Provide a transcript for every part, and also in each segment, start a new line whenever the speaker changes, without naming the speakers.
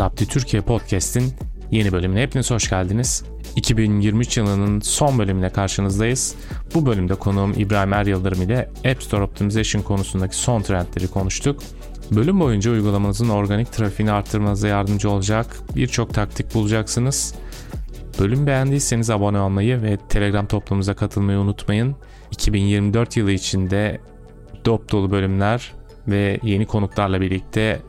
Adapti Türkiye Podcast'in yeni bölümüne hepiniz hoş geldiniz. 2023 yılının son bölümüne karşınızdayız. Bu bölümde konuğum İbrahim Er Yıldırım ile App Store Optimization konusundaki son trendleri konuştuk. Bölüm boyunca uygulamanızın organik trafiğini arttırmanıza yardımcı olacak birçok taktik bulacaksınız. Bölüm beğendiyseniz abone olmayı ve Telegram toplumumuza katılmayı unutmayın. 2024 yılı içinde dop dolu bölümler ve yeni konuklarla birlikte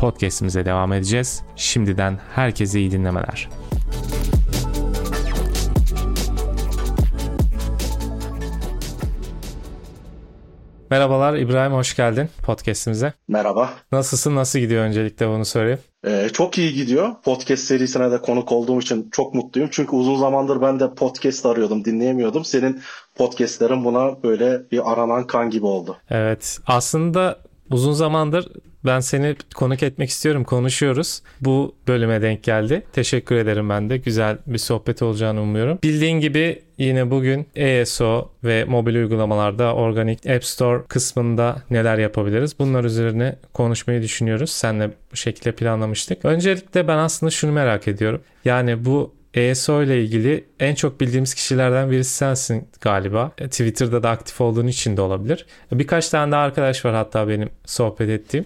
podcast'imize devam edeceğiz. Şimdiden herkese iyi dinlemeler. Merhabalar İbrahim hoş geldin podcast'imize.
Merhaba.
Nasılsın? Nasıl gidiyor öncelikle bunu sorayım.
Ee, çok iyi gidiyor. Podcast serisine de konuk olduğum için çok mutluyum. Çünkü uzun zamandır ben de podcast arıyordum, dinleyemiyordum. Senin podcastlerin buna böyle bir aranan kan gibi oldu.
Evet. Aslında uzun zamandır ben seni konuk etmek istiyorum. Konuşuyoruz. Bu bölüme denk geldi. Teşekkür ederim ben de. Güzel bir sohbet olacağını umuyorum. Bildiğin gibi yine bugün ESO ve mobil uygulamalarda organik App Store kısmında neler yapabiliriz? Bunlar üzerine konuşmayı düşünüyoruz. Senle bu şekilde planlamıştık. Öncelikle ben aslında şunu merak ediyorum. Yani bu ESO ile ilgili en çok bildiğimiz kişilerden birisi sensin galiba. E, Twitter'da da aktif olduğun için de olabilir. Birkaç tane de arkadaş var hatta benim sohbet ettiğim.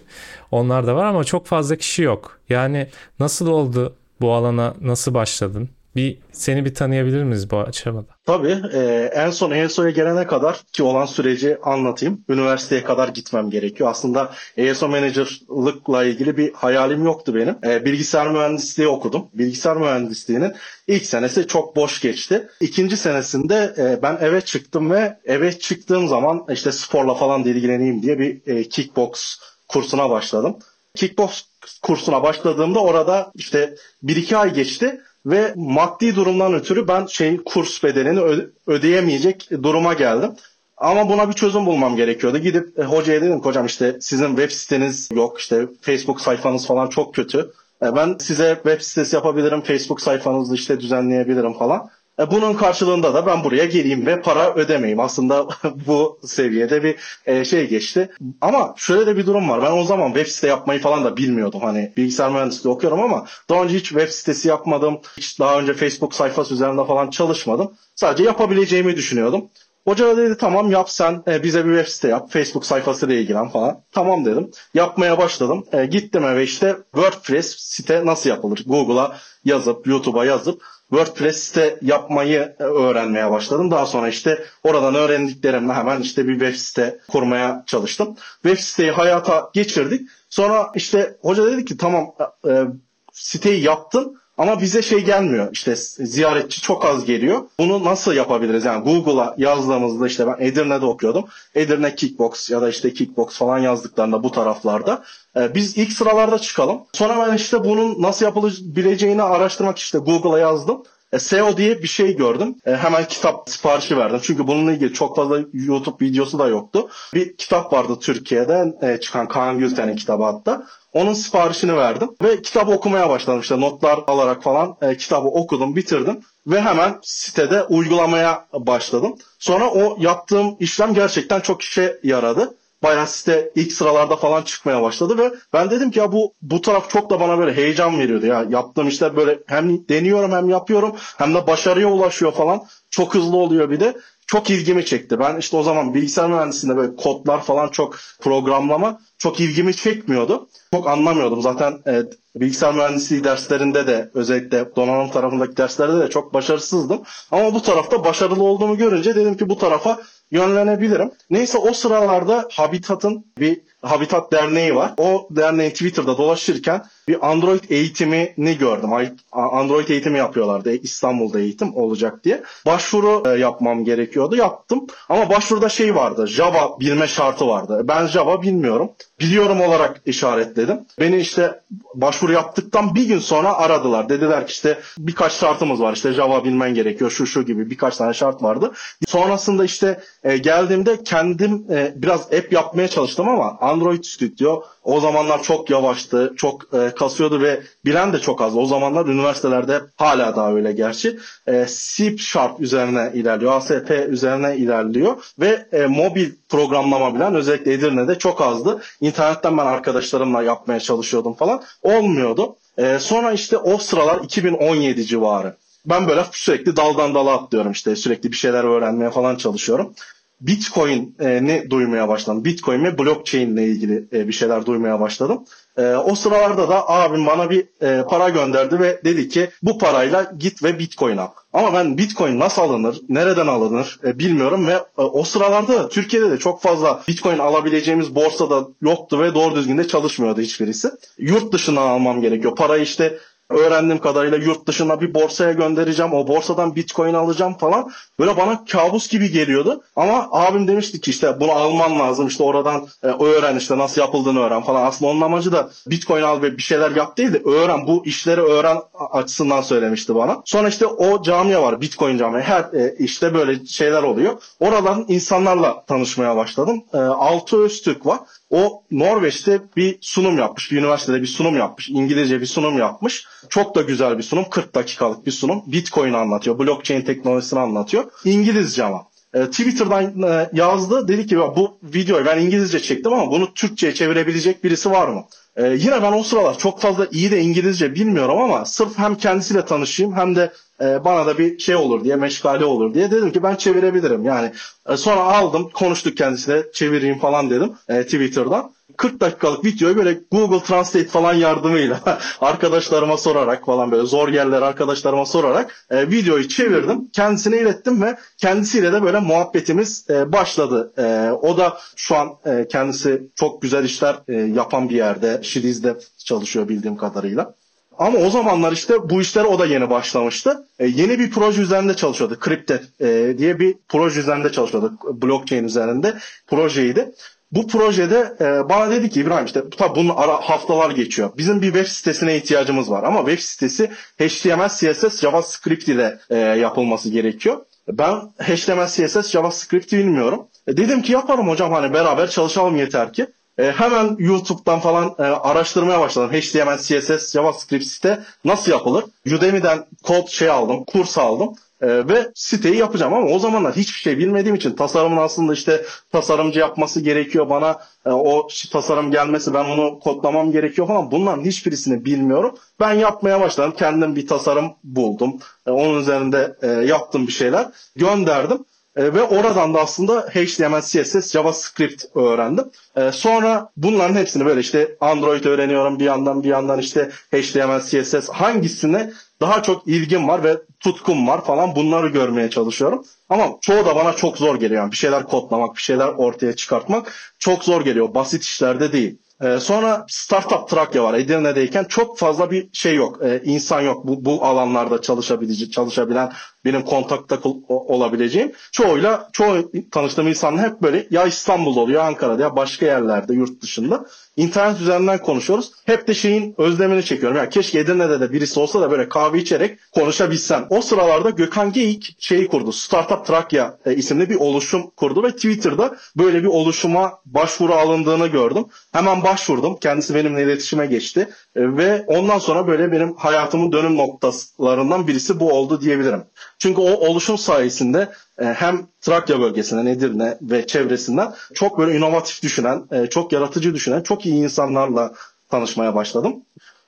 Onlar da var ama çok fazla kişi yok. Yani nasıl oldu bu alana nasıl başladın? Bir seni bir tanıyabilir miyiz bu aşamada?
Tabii. E, en son ESO'ya gelene kadar ki olan süreci anlatayım. Üniversiteye kadar gitmem gerekiyor. Aslında ESO Manager'lıkla ilgili bir hayalim yoktu benim. E, bilgisayar mühendisliği okudum. Bilgisayar mühendisliğinin ilk senesi çok boş geçti. İkinci senesinde e, ben eve çıktım ve eve çıktığım zaman işte sporla falan ilgileneyim diye bir e, kickbox kursuna başladım. Kickbox kursuna başladığımda orada işte 1-2 ay geçti ve maddi durumdan ötürü ben şey kurs bedelini ödeyemeyecek duruma geldim. Ama buna bir çözüm bulmam gerekiyordu. Gidip e, hocaya dedim hocam işte sizin web siteniz yok işte Facebook sayfanız falan çok kötü. E, ben size web sitesi yapabilirim, Facebook sayfanızı işte düzenleyebilirim falan. E, bunun karşılığında da ben buraya geleyim ve para ödemeyeyim. Aslında bu seviyede bir e, şey geçti. Ama şöyle de bir durum var. Ben o zaman web site yapmayı falan da bilmiyordum. Hani bilgisayar mühendisliği okuyorum ama daha önce hiç web sitesi yapmadım. Hiç daha önce Facebook sayfası üzerinde falan çalışmadım. Sadece yapabileceğimi düşünüyordum. Hoca dedi tamam yap sen e, bize bir web site yap. Facebook sayfasıyla ilgilen falan. Tamam dedim. Yapmaya başladım. E, gittim eve işte WordPress site nasıl yapılır? Google'a yazıp YouTube'a yazıp WordPress site yapmayı öğrenmeye başladım. Daha sonra işte oradan öğrendiklerimle hemen işte bir web site kurmaya çalıştım. Web siteyi hayata geçirdik. Sonra işte hoca dedi ki tamam e, siteyi yaptın ama bize şey gelmiyor. İşte ziyaretçi çok az geliyor. Bunu nasıl yapabiliriz? Yani Google'a yazdığımızda işte ben Edirne'de okuyordum. Edirne Kickbox ya da işte Kickbox falan yazdıklarında bu taraflarda e, biz ilk sıralarda çıkalım. Sonra ben işte bunun nasıl yapılabileceğini araştırmak işte Google'a yazdım. E, SEO diye bir şey gördüm. E, hemen kitap siparişi verdim. Çünkü bununla ilgili çok fazla YouTube videosu da yoktu. Bir kitap vardı Türkiye'den e, çıkan Kaan Gülten'in kitabı hatta. Onun siparişini verdim ve kitabı okumaya başladım işte notlar alarak falan e, kitabı okudum bitirdim ve hemen sitede uygulamaya başladım. Sonra o yaptığım işlem gerçekten çok işe yaradı bayağı site ilk sıralarda falan çıkmaya başladı ve ben dedim ki ya bu bu taraf çok da bana böyle heyecan veriyordu ya. Yaptığım işler böyle hem deniyorum hem yapıyorum hem de başarıya ulaşıyor falan. Çok hızlı oluyor bir de. Çok ilgimi çekti. Ben işte o zaman bilgisayar mühendisliğinde böyle kodlar falan çok programlama çok ilgimi çekmiyordu. Çok anlamıyordum. Zaten e, bilgisayar mühendisliği derslerinde de özellikle donanım tarafındaki derslerde de çok başarısızdım. Ama bu tarafta başarılı olduğumu görünce dedim ki bu tarafa yönlenebilirim. Neyse o sıralarda Habitat'ın bir Habitat Derneği var. O derneğin Twitter'da dolaşırken bir Android eğitimini gördüm. Android eğitimi yapıyorlardı. İstanbul'da eğitim olacak diye. Başvuru e, yapmam gerekiyordu. Yaptım. Ama başvuruda şey vardı. Java bilme şartı vardı. Ben Java bilmiyorum. Biliyorum olarak işaretledim. Beni işte başvuru yaptıktan bir gün sonra aradılar. Dediler ki işte birkaç şartımız var. İşte Java bilmen gerekiyor. Şu şu gibi birkaç tane şart vardı. Sonrasında işte e, geldiğimde kendim e, biraz app yapmaya çalıştım ama Android Studio o zamanlar çok yavaştı, çok e, kasıyordu ve bilen de çok azdı. O zamanlar üniversitelerde hala daha öyle gerçi. E, C Sharp üzerine ilerliyor, ASP üzerine ilerliyor ve e, mobil programlama bilen özellikle Edirne'de çok azdı. İnternetten ben arkadaşlarımla yapmaya çalışıyordum falan. Olmuyordu. E, sonra işte o sıralar 2017 civarı. Ben böyle sürekli daldan dala atlıyorum işte sürekli bir şeyler öğrenmeye falan çalışıyorum. Bitcoin'i duymaya başladım. Bitcoin ve blockchain ile ilgili e, bir şeyler duymaya başladım. E, o sıralarda da abim bana bir e, para gönderdi ve dedi ki bu parayla git ve Bitcoin al. Ama ben Bitcoin nasıl alınır, nereden alınır bilmiyorum ve o sıralarda Türkiye'de de çok fazla Bitcoin alabileceğimiz borsada yoktu ve doğru düzgün de çalışmıyordu hiçbirisi. Yurt dışından almam gerekiyor. Parayı işte öğrendiğim kadarıyla yurt dışına bir borsaya göndereceğim. O borsadan bitcoin alacağım falan. Böyle bana kabus gibi geliyordu. Ama abim demişti ki işte bunu alman lazım. İşte oradan e, öğren işte nasıl yapıldığını öğren falan. Aslında onun amacı da bitcoin al ve bir şeyler yap değil de öğren. Bu işleri öğren açısından söylemişti bana. Sonra işte o camiye var. Bitcoin camiye. Her e, işte böyle şeyler oluyor. Oradan insanlarla tanışmaya başladım. E, Altı Öztürk var. O Norveç'te bir sunum yapmış. Bir üniversitede bir sunum yapmış. İngilizce bir sunum yapmış. Çok da güzel bir sunum. 40 dakikalık bir sunum. Bitcoin anlatıyor. Blockchain teknolojisini anlatıyor. İngilizce ama. E, Twitter'dan e, yazdı. Dedi ki bu videoyu ben İngilizce çektim ama bunu Türkçe'ye çevirebilecek birisi var mı? Ee, yine ben o sıralar çok fazla iyi de İngilizce bilmiyorum ama sırf hem kendisiyle tanışayım hem de e, bana da bir şey olur diye, meşgale olur diye dedim ki ben çevirebilirim. Yani e, sonra aldım, konuştuk kendisiyle, çevireyim falan dedim e, Twitter'dan. 40 dakikalık videoyu böyle Google Translate falan yardımıyla arkadaşlarıma sorarak falan böyle zor yerler arkadaşlarıma sorarak e, videoyu çevirdim. Kendisine ilettim ve kendisiyle de böyle muhabbetimiz e, başladı. E, o da şu an e, kendisi çok güzel işler e, yapan bir yerde. Şiliz'de çalışıyor bildiğim kadarıyla. Ama o zamanlar işte bu işler o da yeni başlamıştı. E, yeni bir proje üzerinde çalışıyordu. Cryptet e, diye bir proje üzerinde çalışıyordu. Blockchain üzerinde projeydi. Bu projede e, bana dedi ki İbrahim işte tabi bunun ara haftalar geçiyor. Bizim bir web sitesine ihtiyacımız var ama web sitesi HTML, CSS, JavaScript ile e, yapılması gerekiyor. Ben HTML, CSS, JavaScript bilmiyorum. E, dedim ki yaparım hocam hani beraber çalışalım yeter ki. E, hemen YouTube'dan falan e, araştırmaya başladım. HTML, CSS, JavaScript site nasıl yapılır? Udemy'den kod şey aldım, kurs aldım. E, ve siteyi yapacağım ama o zamanlar hiçbir şey bilmediğim için tasarımın aslında işte tasarımcı yapması gerekiyor bana e, o tasarım gelmesi ben onu kodlamam gerekiyor falan bunların hiçbirisini bilmiyorum. Ben yapmaya başladım kendim bir tasarım buldum e, onun üzerinde e, yaptım bir şeyler gönderdim. E, ve oradan da aslında HTML, CSS, JavaScript öğrendim. E, sonra bunların hepsini böyle işte Android öğreniyorum bir yandan bir yandan işte HTML, CSS hangisine daha çok ilgim var ve tutkum var falan bunları görmeye çalışıyorum. Ama çoğu da bana çok zor geliyor. Yani bir şeyler kodlamak, bir şeyler ortaya çıkartmak çok zor geliyor. Basit işlerde değil. Ee, sonra Startup Trakya var. Edirne'deyken çok fazla bir şey yok. Ee, insan yok bu, bu alanlarda çalışabilecek, çalışabilen benim kontakta olabileceğim. Çoğuyla, çoğu tanıştığım insanla hep böyle ya İstanbul'da oluyor, Ankara'da ya başka yerlerde, yurt dışında. İnternet üzerinden konuşuyoruz. Hep de şeyin özlemini çekiyorum. Yani keşke Edirne'de de birisi olsa da böyle kahve içerek konuşabilsem. O sıralarda Gökhan Geyik şeyi kurdu. Startup Trakya e, isimli bir oluşum kurdu ve Twitter'da böyle bir oluşuma başvuru alındığını gördüm. Hemen başvurdum. Kendisi benimle iletişime geçti. E, ve ondan sonra böyle benim hayatımın dönüm noktalarından birisi bu oldu diyebilirim. Çünkü o oluşum sayesinde e, hem Trakya bölgesinden, Edirne ve çevresinden çok böyle inovatif düşünen, e, çok yaratıcı düşünen, çok iyi insanlarla tanışmaya başladım.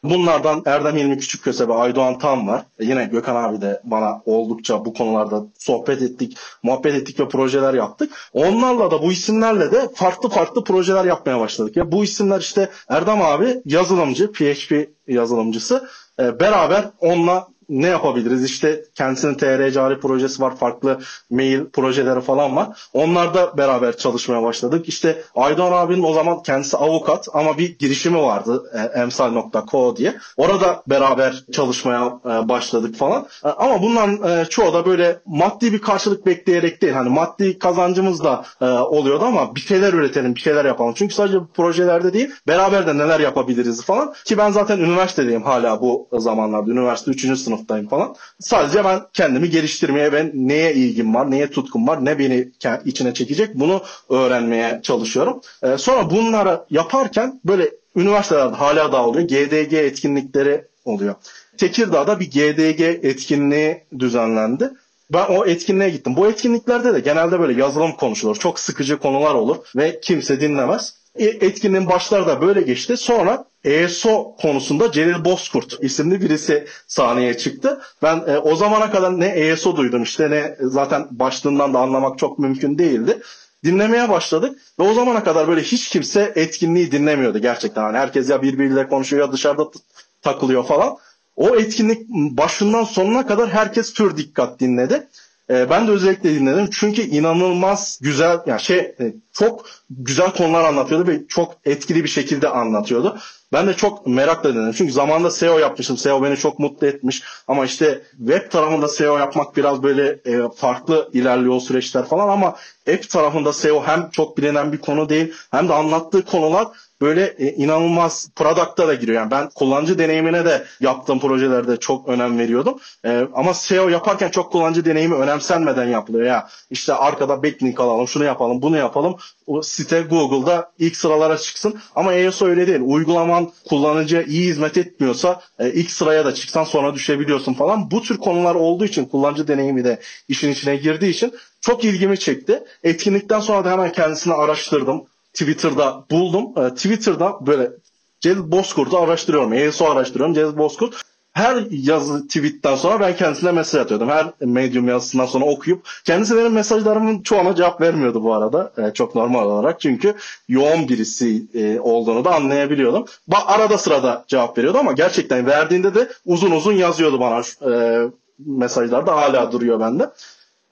Bunlardan Erdem İlmi Küçükköse ve Aydoğan Tam var. E, yine Gökhan abi de bana oldukça bu konularda sohbet ettik, muhabbet ettik ve projeler yaptık. Onlarla da bu isimlerle de farklı farklı projeler yapmaya başladık. Ya bu isimler işte Erdem abi yazılımcı, PHP yazılımcısı. Beraber onunla ne yapabiliriz? İşte kendisinin TR cari projesi var, farklı mail projeleri falan var. Onlarda beraber çalışmaya başladık. İşte Aydoğan abinin o zaman kendisi avukat ama bir girişimi vardı e, emsal.co diye. Orada beraber çalışmaya e, başladık falan. E, ama bunların e, çoğu da böyle maddi bir karşılık bekleyerek değil. Hani maddi kazancımız da e, oluyordu ama bir şeyler üretelim, bir şeyler yapalım. Çünkü sadece projelerde değil, beraber de neler yapabiliriz falan. Ki ben zaten üniversitedeyim hala bu zamanlarda. Üniversite 3. sınıf sınıftayım falan. Sadece ben kendimi geliştirmeye ben neye ilgim var, neye tutkum var, ne beni içine çekecek bunu öğrenmeye çalışıyorum. Ee, sonra bunları yaparken böyle üniversitelerde hala da oluyor. GDG etkinlikleri oluyor. Tekirdağ'da bir GDG etkinliği düzenlendi. Ben o etkinliğe gittim. Bu etkinliklerde de genelde böyle yazılım konuşulur. Çok sıkıcı konular olur ve kimse dinlemez. E, etkinliğin başları da böyle geçti. Sonra ESO konusunda Celil Bozkurt isimli birisi sahneye çıktı. Ben e, o zamana kadar ne ESO duydum işte ne zaten başlığından da anlamak çok mümkün değildi. Dinlemeye başladık ve o zamana kadar böyle hiç kimse etkinliği dinlemiyordu gerçekten. Yani herkes ya birbiriyle konuşuyor ya dışarıda takılıyor falan. O etkinlik başından sonuna kadar herkes tür dikkat dinledi. E, ben de özellikle dinledim çünkü inanılmaz güzel yani şey e, çok güzel konular anlatıyordu ve çok etkili bir şekilde anlatıyordu. Ben de çok merakla dinledim. Çünkü zamanında SEO yapmışım. SEO beni çok mutlu etmiş. Ama işte web tarafında SEO yapmak biraz böyle e, farklı ilerliyor süreçler falan ama app tarafında SEO hem çok bilinen bir konu değil hem de anlattığı konular böyle e, inanılmaz product'a da giriyor. Yani ben kullanıcı deneyimine de yaptığım projelerde çok önem veriyordum. E, ama SEO yaparken çok kullanıcı deneyimi önemsenmeden yapılıyor ya. İşte arkada backlink alalım, şunu yapalım, bunu yapalım. O site Google'da ilk sıralara çıksın. Ama EOS öyle değil. Uygulaman kullanıcıya iyi hizmet etmiyorsa e, ilk sıraya da çıksan sonra düşebiliyorsun falan. Bu tür konular olduğu için kullanıcı deneyimi de işin içine girdiği için çok ilgimi çekti. Etkinlikten sonra da hemen kendisini araştırdım Twitter'da buldum. E, Twitter'da böyle Cezid Bozkurt'u araştırıyorum. ESO araştırıyorum. Cezid Bozkurt. Her yazı tweetten sonra ben kendisine mesaj atıyordum. Her Medium yazısından sonra okuyup. Kendisi benim mesajlarımın çoğuna cevap vermiyordu bu arada. E, çok normal olarak. Çünkü yoğun birisi e, olduğunu da anlayabiliyordum. Arada sırada cevap veriyordu ama gerçekten verdiğinde de uzun uzun yazıyordu bana. E, mesajlar da hala duruyor bende.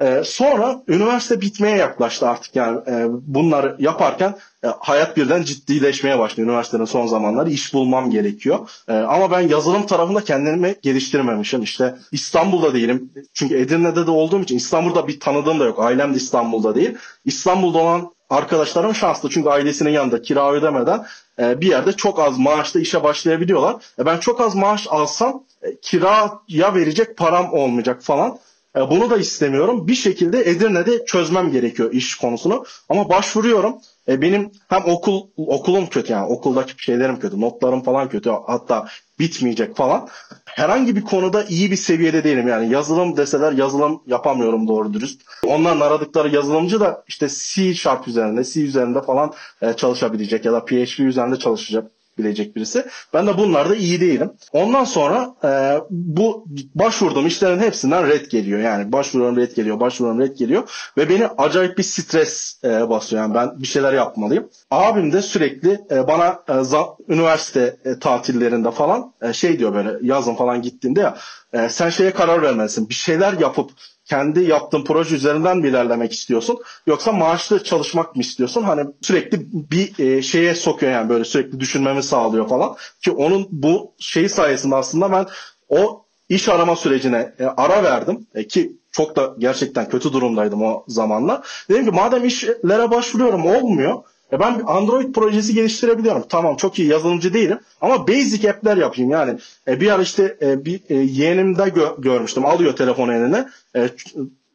E, sonra üniversite bitmeye yaklaştı artık yani e, bunları yaparken e, hayat birden ciddileşmeye başladı üniversitenin son zamanları iş bulmam gerekiyor. E, ama ben yazılım tarafında kendimi geliştirmemişim işte İstanbul'da değilim çünkü Edirne'de de olduğum için İstanbul'da bir tanıdığım da yok ailem de İstanbul'da değil. İstanbul'da olan arkadaşlarım şanslı çünkü ailesinin yanında kira ödemeden e, bir yerde çok az maaşla işe başlayabiliyorlar. E, ben çok az maaş alsam e, kiraya verecek param olmayacak falan. E, bunu da istemiyorum. Bir şekilde Edirne'de çözmem gerekiyor iş konusunu. Ama başvuruyorum. E, benim hem okul okulum kötü yani okuldaki şeylerim kötü, notlarım falan kötü. Hatta bitmeyecek falan. Herhangi bir konuda iyi bir seviyede değilim. Yani yazılım deseler yazılım yapamıyorum doğru dürüst. Onların aradıkları yazılımcı da işte C Sharp üzerinde, C üzerinde falan e, çalışabilecek ya da PHP üzerinde çalışacak bilecek birisi. Ben de bunlarda iyi değilim. Ondan sonra e, bu başvurduğum işlerin hepsinden red geliyor. Yani başvuruyorum red geliyor, başvuruyorum red geliyor. Ve beni acayip bir stres e, basıyor. Yani ben bir şeyler yapmalıyım. Abim de sürekli e, bana e, za, üniversite e, tatillerinde falan e, şey diyor böyle yazın falan gittiğinde ya e, sen şeye karar vermelisin. Bir şeyler yapıp kendi yaptığın proje üzerinden mi ilerlemek istiyorsun yoksa maaşlı çalışmak mı istiyorsun? Hani sürekli bir e, şeye sokuyor yani böyle sürekli düşünmemi sağlıyor falan ki onun bu şeyi sayesinde aslında ben o iş arama sürecine e, ara verdim e, ki çok da gerçekten kötü durumdaydım o zamanlar. Dedim ki madem işlere başvuruyorum olmuyor e ben bir Android projesi geliştirebiliyorum. Tamam çok iyi yazılımcı değilim ama basic app'ler yapayım yani. E, bir ara işte e, bir e, yeğenimde gö- görmüştüm. Alıyor telefonu eline. E,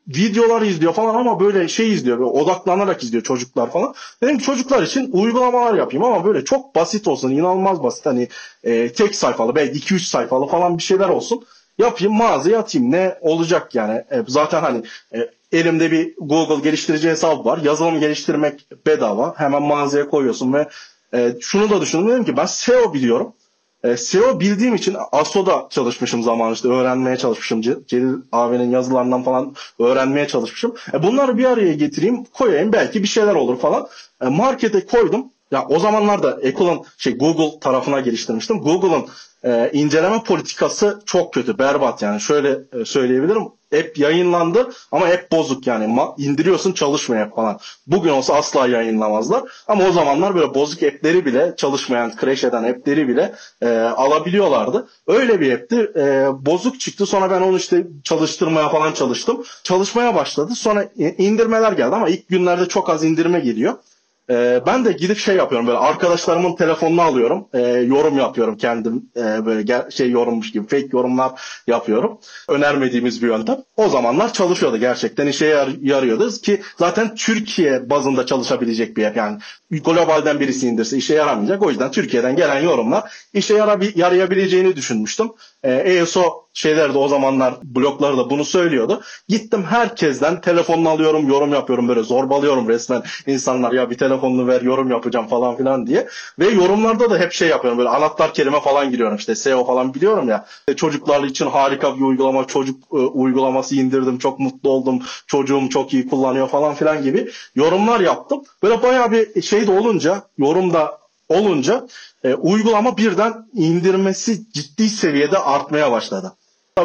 videolar izliyor falan ama böyle şey izliyor. Böyle odaklanarak izliyor çocuklar falan. Dedim ki çocuklar için uygulamalar yapayım ama böyle çok basit olsun. inanılmaz basit. Hani e, tek sayfalı belki 2-3 sayfalı falan bir şeyler olsun. Yapayım mağazaya atayım. Ne olacak yani? E, zaten hani e, elimde bir Google geliştirici hesabı var. Yazılım geliştirmek bedava. Hemen mağazaya koyuyorsun ve e, şunu da düşündüm. Dedim ki ben SEO biliyorum. E, SEO bildiğim için ASO'da çalışmışım zamanında işte öğrenmeye çalışmışım. Celil abinin yazılarından falan öğrenmeye çalışmışım. E, bunları bir araya getireyim koyayım belki bir şeyler olur falan. E, markete koydum. Ya o zamanlarda Apple'ın şey Google tarafına geliştirmiştim. Google'ın e, inceleme politikası çok kötü, berbat yani. Şöyle e, söyleyebilirim. App yayınlandı ama app bozuk yani. Ma- indiriyorsun çalışmıyor falan. Bugün olsa asla yayınlamazlar. Ama o zamanlar böyle bozuk app'leri bile çalışmayan, crash eden app'leri bile e, alabiliyorlardı. Öyle bir app'ti. E, bozuk çıktı. Sonra ben onu işte çalıştırmaya falan çalıştım. Çalışmaya başladı. Sonra indirmeler geldi ama ilk günlerde çok az indirme geliyor. Ee, ben de gidip şey yapıyorum böyle arkadaşlarımın telefonunu alıyorum. E, yorum yapıyorum kendim e, böyle şey yorummuş gibi fake yorumlar yapıyorum. Önermediğimiz bir yöntem. O zamanlar çalışıyordu gerçekten işe yar, yarıyordu ki zaten Türkiye bazında çalışabilecek bir yer. Yani globalden birisi indirse işe yaramayacak. O yüzden Türkiye'den gelen yorumlar işe yarayabileceğini düşünmüştüm. E, ESO şeyler de o zamanlar blokları da bunu söylüyordu. Gittim herkesten telefonunu alıyorum, yorum yapıyorum böyle zorbalıyorum resmen insanlar ya bir telefonunu ver yorum yapacağım falan filan diye. Ve yorumlarda da hep şey yapıyorum böyle anahtar kelime falan giriyorum işte SEO falan biliyorum ya. Çocuklar için harika bir uygulama, çocuk e, uygulaması indirdim, çok mutlu oldum, çocuğum çok iyi kullanıyor falan filan gibi yorumlar yaptım. Böyle bayağı bir şey de olunca, yorum da olunca e, uygulama birden indirmesi ciddi seviyede artmaya başladı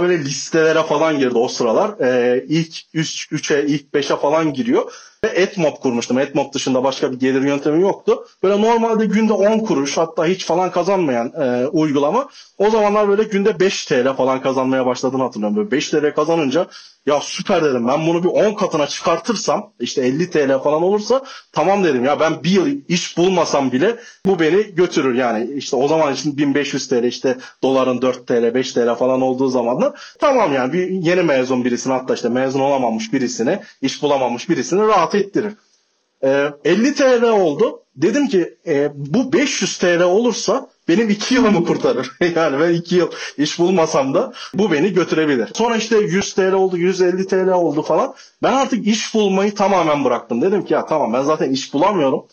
böyle listelere falan girdi o sıralar. Ee, ilk 3, 3'e, ilk 5'e falan giriyor. Ve AdMob kurmuştum. AdMob dışında başka bir gelir yöntemi yoktu. Böyle normalde günde 10 kuruş hatta hiç falan kazanmayan e, uygulama. O zamanlar böyle günde 5 TL falan kazanmaya başladığını hatırlıyorum. Böyle 5 TL kazanınca ya süper dedim ben bunu bir 10 katına çıkartırsam işte 50 TL falan olursa tamam dedim ya ben bir yıl iş bulmasam bile bu beni götürür yani işte o zaman için 1500 TL işte doların 4 TL 5 TL falan olduğu zamanlar tamam yani bir yeni mezun birisini hatta işte mezun olamamış birisini iş bulamamış birisini rahat ettirir. Ee, 50 TL oldu. Dedim ki e, bu 500 TL olursa benim 2 yılımı kurtarır. yani ben 2 yıl iş bulmasam da bu beni götürebilir. Sonra işte 100 TL oldu, 150 TL oldu falan. Ben artık iş bulmayı tamamen bıraktım. Dedim ki ya tamam ben zaten iş bulamıyorum.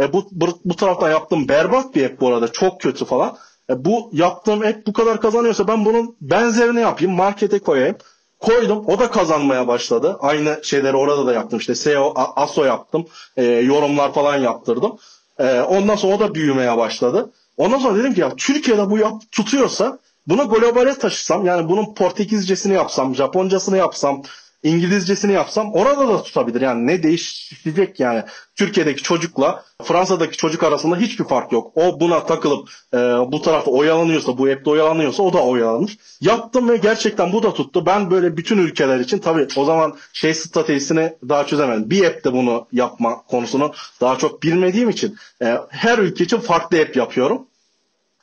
E, bu, bu, bu taraftan yaptığım berbat bir app bu arada. Çok kötü falan. E, bu yaptığım app bu kadar kazanıyorsa ben bunun benzerini yapayım. Markete koyayım. Koydum. O da kazanmaya başladı. Aynı şeyleri orada da yaptım. İşte SEO, ASO yaptım. E, yorumlar falan yaptırdım. E, ondan sonra o da büyümeye başladı. Ondan sonra dedim ki ya Türkiye'de bu yap, tutuyorsa bunu globale taşısam yani bunun Portekizcesini yapsam, Japoncasını yapsam, İngilizcesini yapsam orada da tutabilir. Yani ne değişecek yani. Türkiye'deki çocukla Fransa'daki çocuk arasında hiçbir fark yok. O buna takılıp e, bu tarafta oyalanıyorsa, bu app'te oyalanıyorsa o da oyalanır. Yaptım ve gerçekten bu da tuttu. Ben böyle bütün ülkeler için tabii o zaman şey stratejisini daha çözemedim. Bir app'te bunu yapma konusunu daha çok bilmediğim için e, her ülke için farklı app yapıyorum.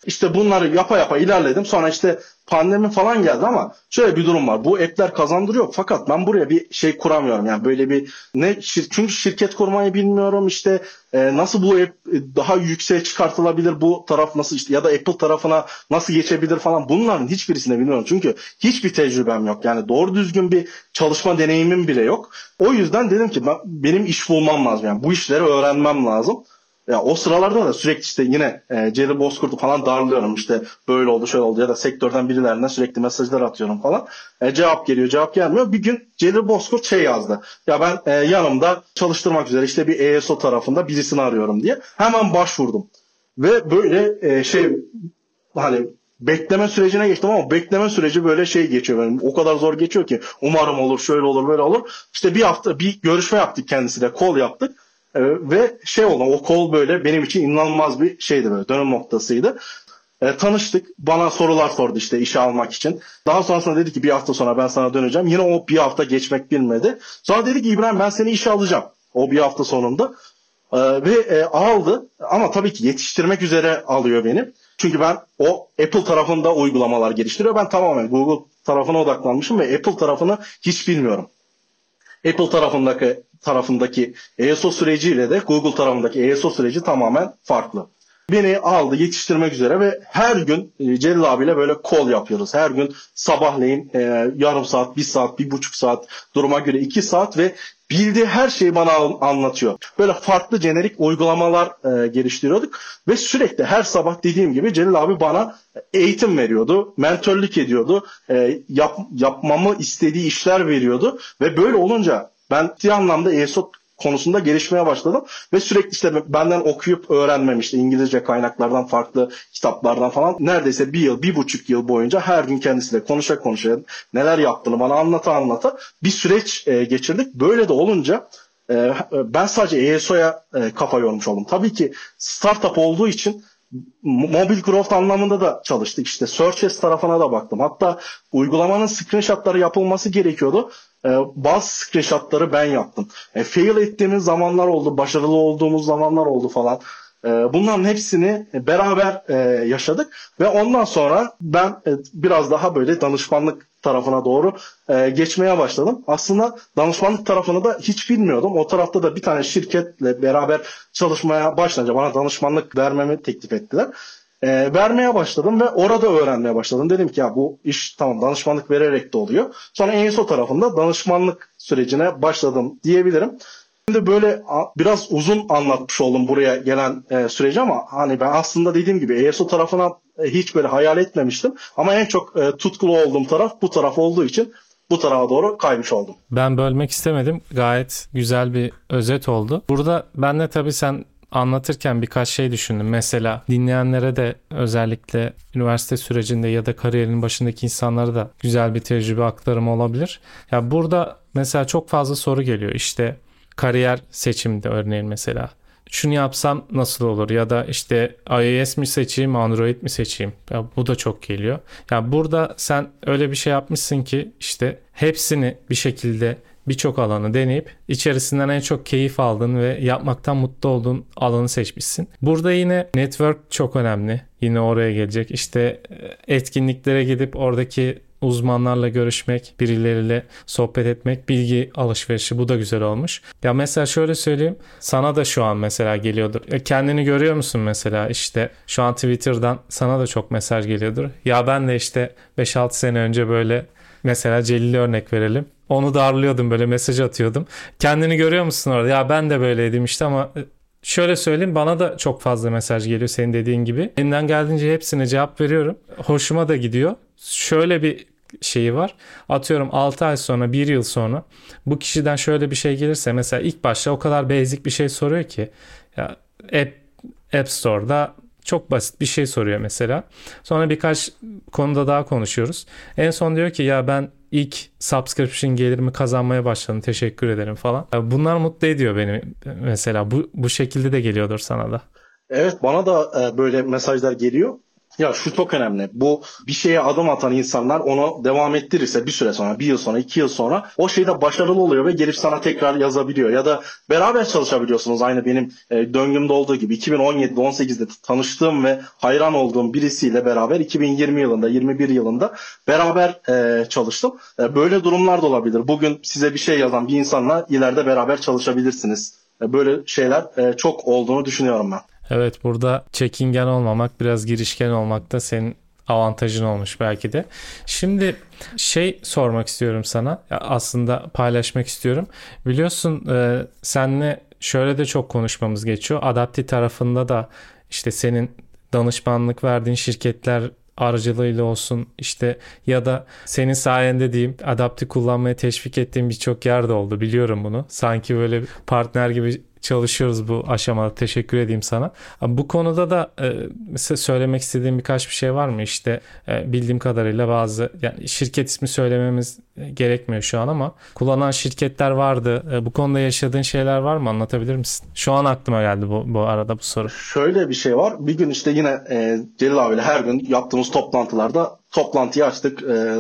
İşte bunları yapa yapa ilerledim. Sonra işte pandemi falan geldi ama şöyle bir durum var. Bu app'ler kazandırıyor fakat ben buraya bir şey kuramıyorum. Yani böyle bir ne çünkü şirket kurmayı bilmiyorum. İşte e, nasıl bu app daha yükseğe çıkartılabilir bu taraf nasıl işte ya da Apple tarafına nasıl geçebilir falan bunların hiçbirisini bilmiyorum. Çünkü hiçbir tecrübem yok. Yani doğru düzgün bir çalışma deneyimim bile yok. O yüzden dedim ki ben, benim iş bulmam lazım. Yani bu işleri öğrenmem lazım. Ya o sıralarda da sürekli işte yine e, Jerry Bozkurt'u falan darlıyorum işte böyle oldu şöyle oldu ya da sektörden birilerine sürekli mesajlar atıyorum falan. E, cevap geliyor cevap gelmiyor. Bir gün Jerry Bozkurt şey yazdı. Ya ben e, yanımda çalıştırmak üzere işte bir ESO tarafında birisini arıyorum diye. Hemen başvurdum. Ve böyle e, şey hani bekleme sürecine geçtim ama bekleme süreci böyle şey geçiyor benim. O kadar zor geçiyor ki umarım olur şöyle olur böyle olur. İşte bir hafta bir görüşme yaptık kendisiyle kol yaptık. E, ve şey oldu o kol böyle benim için inanılmaz bir şeydi böyle dönüm noktasıydı. E, tanıştık. Bana sorular sordu işte işe almak için. Daha sonrasında dedi ki bir hafta sonra ben sana döneceğim. Yine o bir hafta geçmek bilmedi. Sonra dedi ki İbrahim ben seni işe alacağım. O bir hafta sonunda. E, ve e, aldı. Ama tabii ki yetiştirmek üzere alıyor beni. Çünkü ben o Apple tarafında uygulamalar geliştiriyor. Ben tamamen Google tarafına odaklanmışım ve Apple tarafını hiç bilmiyorum. Apple tarafındaki tarafındaki ESO süreciyle de Google tarafındaki ESO süreci tamamen farklı. Beni aldı yetiştirmek üzere ve her gün e, Celil abiyle böyle kol yapıyoruz. Her gün sabahleyin e, yarım saat, bir saat, bir buçuk saat, duruma göre iki saat ve bildiği her şeyi bana anlatıyor. Böyle farklı jenerik uygulamalar e, geliştiriyorduk ve sürekli her sabah dediğim gibi Celil abi bana eğitim veriyordu, mentörlük ediyordu, e, yap, yapmamı istediği işler veriyordu ve böyle olunca ben ciddi anlamda ESO konusunda gelişmeye başladım ve sürekli işte benden okuyup öğrenmem işte İngilizce kaynaklardan farklı kitaplardan falan neredeyse bir yıl bir buçuk yıl boyunca her gün kendisiyle konuşa konuşa neler yaptığını bana anlata anlata bir süreç e, geçirdik. Böyle de olunca e, ben sadece ESO'ya e, kafa yormuş oldum. Tabii ki startup olduğu için mobil growth anlamında da çalıştık. İşte Searches tarafına da baktım. Hatta uygulamanın screenshotları yapılması gerekiyordu. Ee, bazı screenshotları ben yaptım. E, fail ettiğimiz zamanlar oldu, başarılı olduğumuz zamanlar oldu falan. E, bunların hepsini beraber e, yaşadık ve ondan sonra ben e, biraz daha böyle danışmanlık tarafına doğru e, geçmeye başladım. Aslında danışmanlık tarafını da hiç bilmiyordum. O tarafta da bir tane şirketle beraber çalışmaya başlayınca bana danışmanlık vermemi teklif ettiler. E, vermeye başladım ve orada öğrenmeye başladım. Dedim ki ya bu iş tamam danışmanlık vererek de oluyor. Sonra ESO tarafında danışmanlık sürecine başladım diyebilirim. Şimdi böyle biraz uzun anlatmış oldum buraya gelen e, süreci ama hani ben aslında dediğim gibi ESO tarafına e, hiç böyle hayal etmemiştim. Ama en çok e, tutkulu olduğum taraf bu taraf olduğu için bu tarafa doğru kaymış oldum.
Ben bölmek istemedim. Gayet güzel bir özet oldu. Burada ben de tabii sen anlatırken birkaç şey düşündüm. Mesela dinleyenlere de özellikle üniversite sürecinde ya da kariyerin başındaki insanlara da güzel bir tecrübe aktarımı olabilir. Ya burada mesela çok fazla soru geliyor. İşte kariyer seçiminde örneğin mesela şunu yapsam nasıl olur ya da işte iOS mi seçeyim Android mi seçeyim ya bu da çok geliyor. Ya burada sen öyle bir şey yapmışsın ki işte hepsini bir şekilde birçok alanı deneyip içerisinden en çok keyif aldığın ve yapmaktan mutlu olduğun alanı seçmişsin. Burada yine network çok önemli. Yine oraya gelecek. İşte e, etkinliklere gidip oradaki uzmanlarla görüşmek, birileriyle sohbet etmek, bilgi alışverişi bu da güzel olmuş. Ya mesela şöyle söyleyeyim. Sana da şu an mesela geliyordur. E kendini görüyor musun mesela işte şu an Twitter'dan sana da çok mesaj geliyordur. Ya ben de işte 5-6 sene önce böyle mesela Celil'i örnek verelim. Onu darlıyordum böyle mesaj atıyordum. Kendini görüyor musun orada? Ya ben de böyleydim işte ama e, Şöyle söyleyeyim bana da çok fazla mesaj geliyor senin dediğin gibi. Elinden geldiğince hepsine cevap veriyorum. Hoşuma da gidiyor. Şöyle bir şeyi var. Atıyorum 6 ay sonra 1 yıl sonra bu kişiden şöyle bir şey gelirse mesela ilk başta o kadar basic bir şey soruyor ki ya App, App Store'da çok basit bir şey soruyor mesela. Sonra birkaç konuda daha konuşuyoruz. En son diyor ki ya ben ilk subscription gelirimi kazanmaya başladım teşekkür ederim falan. Bunlar mutlu ediyor beni mesela. Bu, bu şekilde de geliyordur sana da.
Evet bana da e, böyle mesajlar geliyor. Ya şu çok önemli. Bu bir şeye adım atan insanlar onu devam ettirirse bir süre sonra, bir yıl sonra, iki yıl sonra o şeyde başarılı oluyor ve gelip sana tekrar yazabiliyor. Ya da beraber çalışabiliyorsunuz aynı benim e, döngümde olduğu gibi. 2017'de, 18'de tanıştığım ve hayran olduğum birisiyle beraber 2020 yılında, 21 yılında beraber e, çalıştım. E, böyle durumlar da olabilir. Bugün size bir şey yazan bir insanla ileride beraber çalışabilirsiniz. E, böyle şeyler e, çok olduğunu düşünüyorum ben.
Evet burada çekingen olmamak biraz girişken olmak da senin avantajın olmuş belki de. Şimdi şey sormak istiyorum sana. Aslında paylaşmak istiyorum. Biliyorsun e, senle şöyle de çok konuşmamız geçiyor. Adapti tarafında da işte senin danışmanlık verdiğin şirketler aracılığıyla olsun işte ya da senin sayende diyeyim adapti kullanmaya teşvik ettiğim birçok yerde oldu biliyorum bunu. Sanki böyle partner gibi çalışıyoruz bu aşamada. Teşekkür edeyim sana. Bu konuda da e, mesela söylemek istediğim birkaç bir şey var mı? İşte e, bildiğim kadarıyla bazı yani şirket ismi söylememiz gerekmiyor şu an ama kullanan şirketler vardı. E, bu konuda yaşadığın şeyler var mı? Anlatabilir misin? Şu an aklıma geldi bu, bu arada bu soru.
Şöyle bir şey var. Bir gün işte yine e, Celil abiyle her gün yaptığımız toplantılarda toplantıyı açtık. E,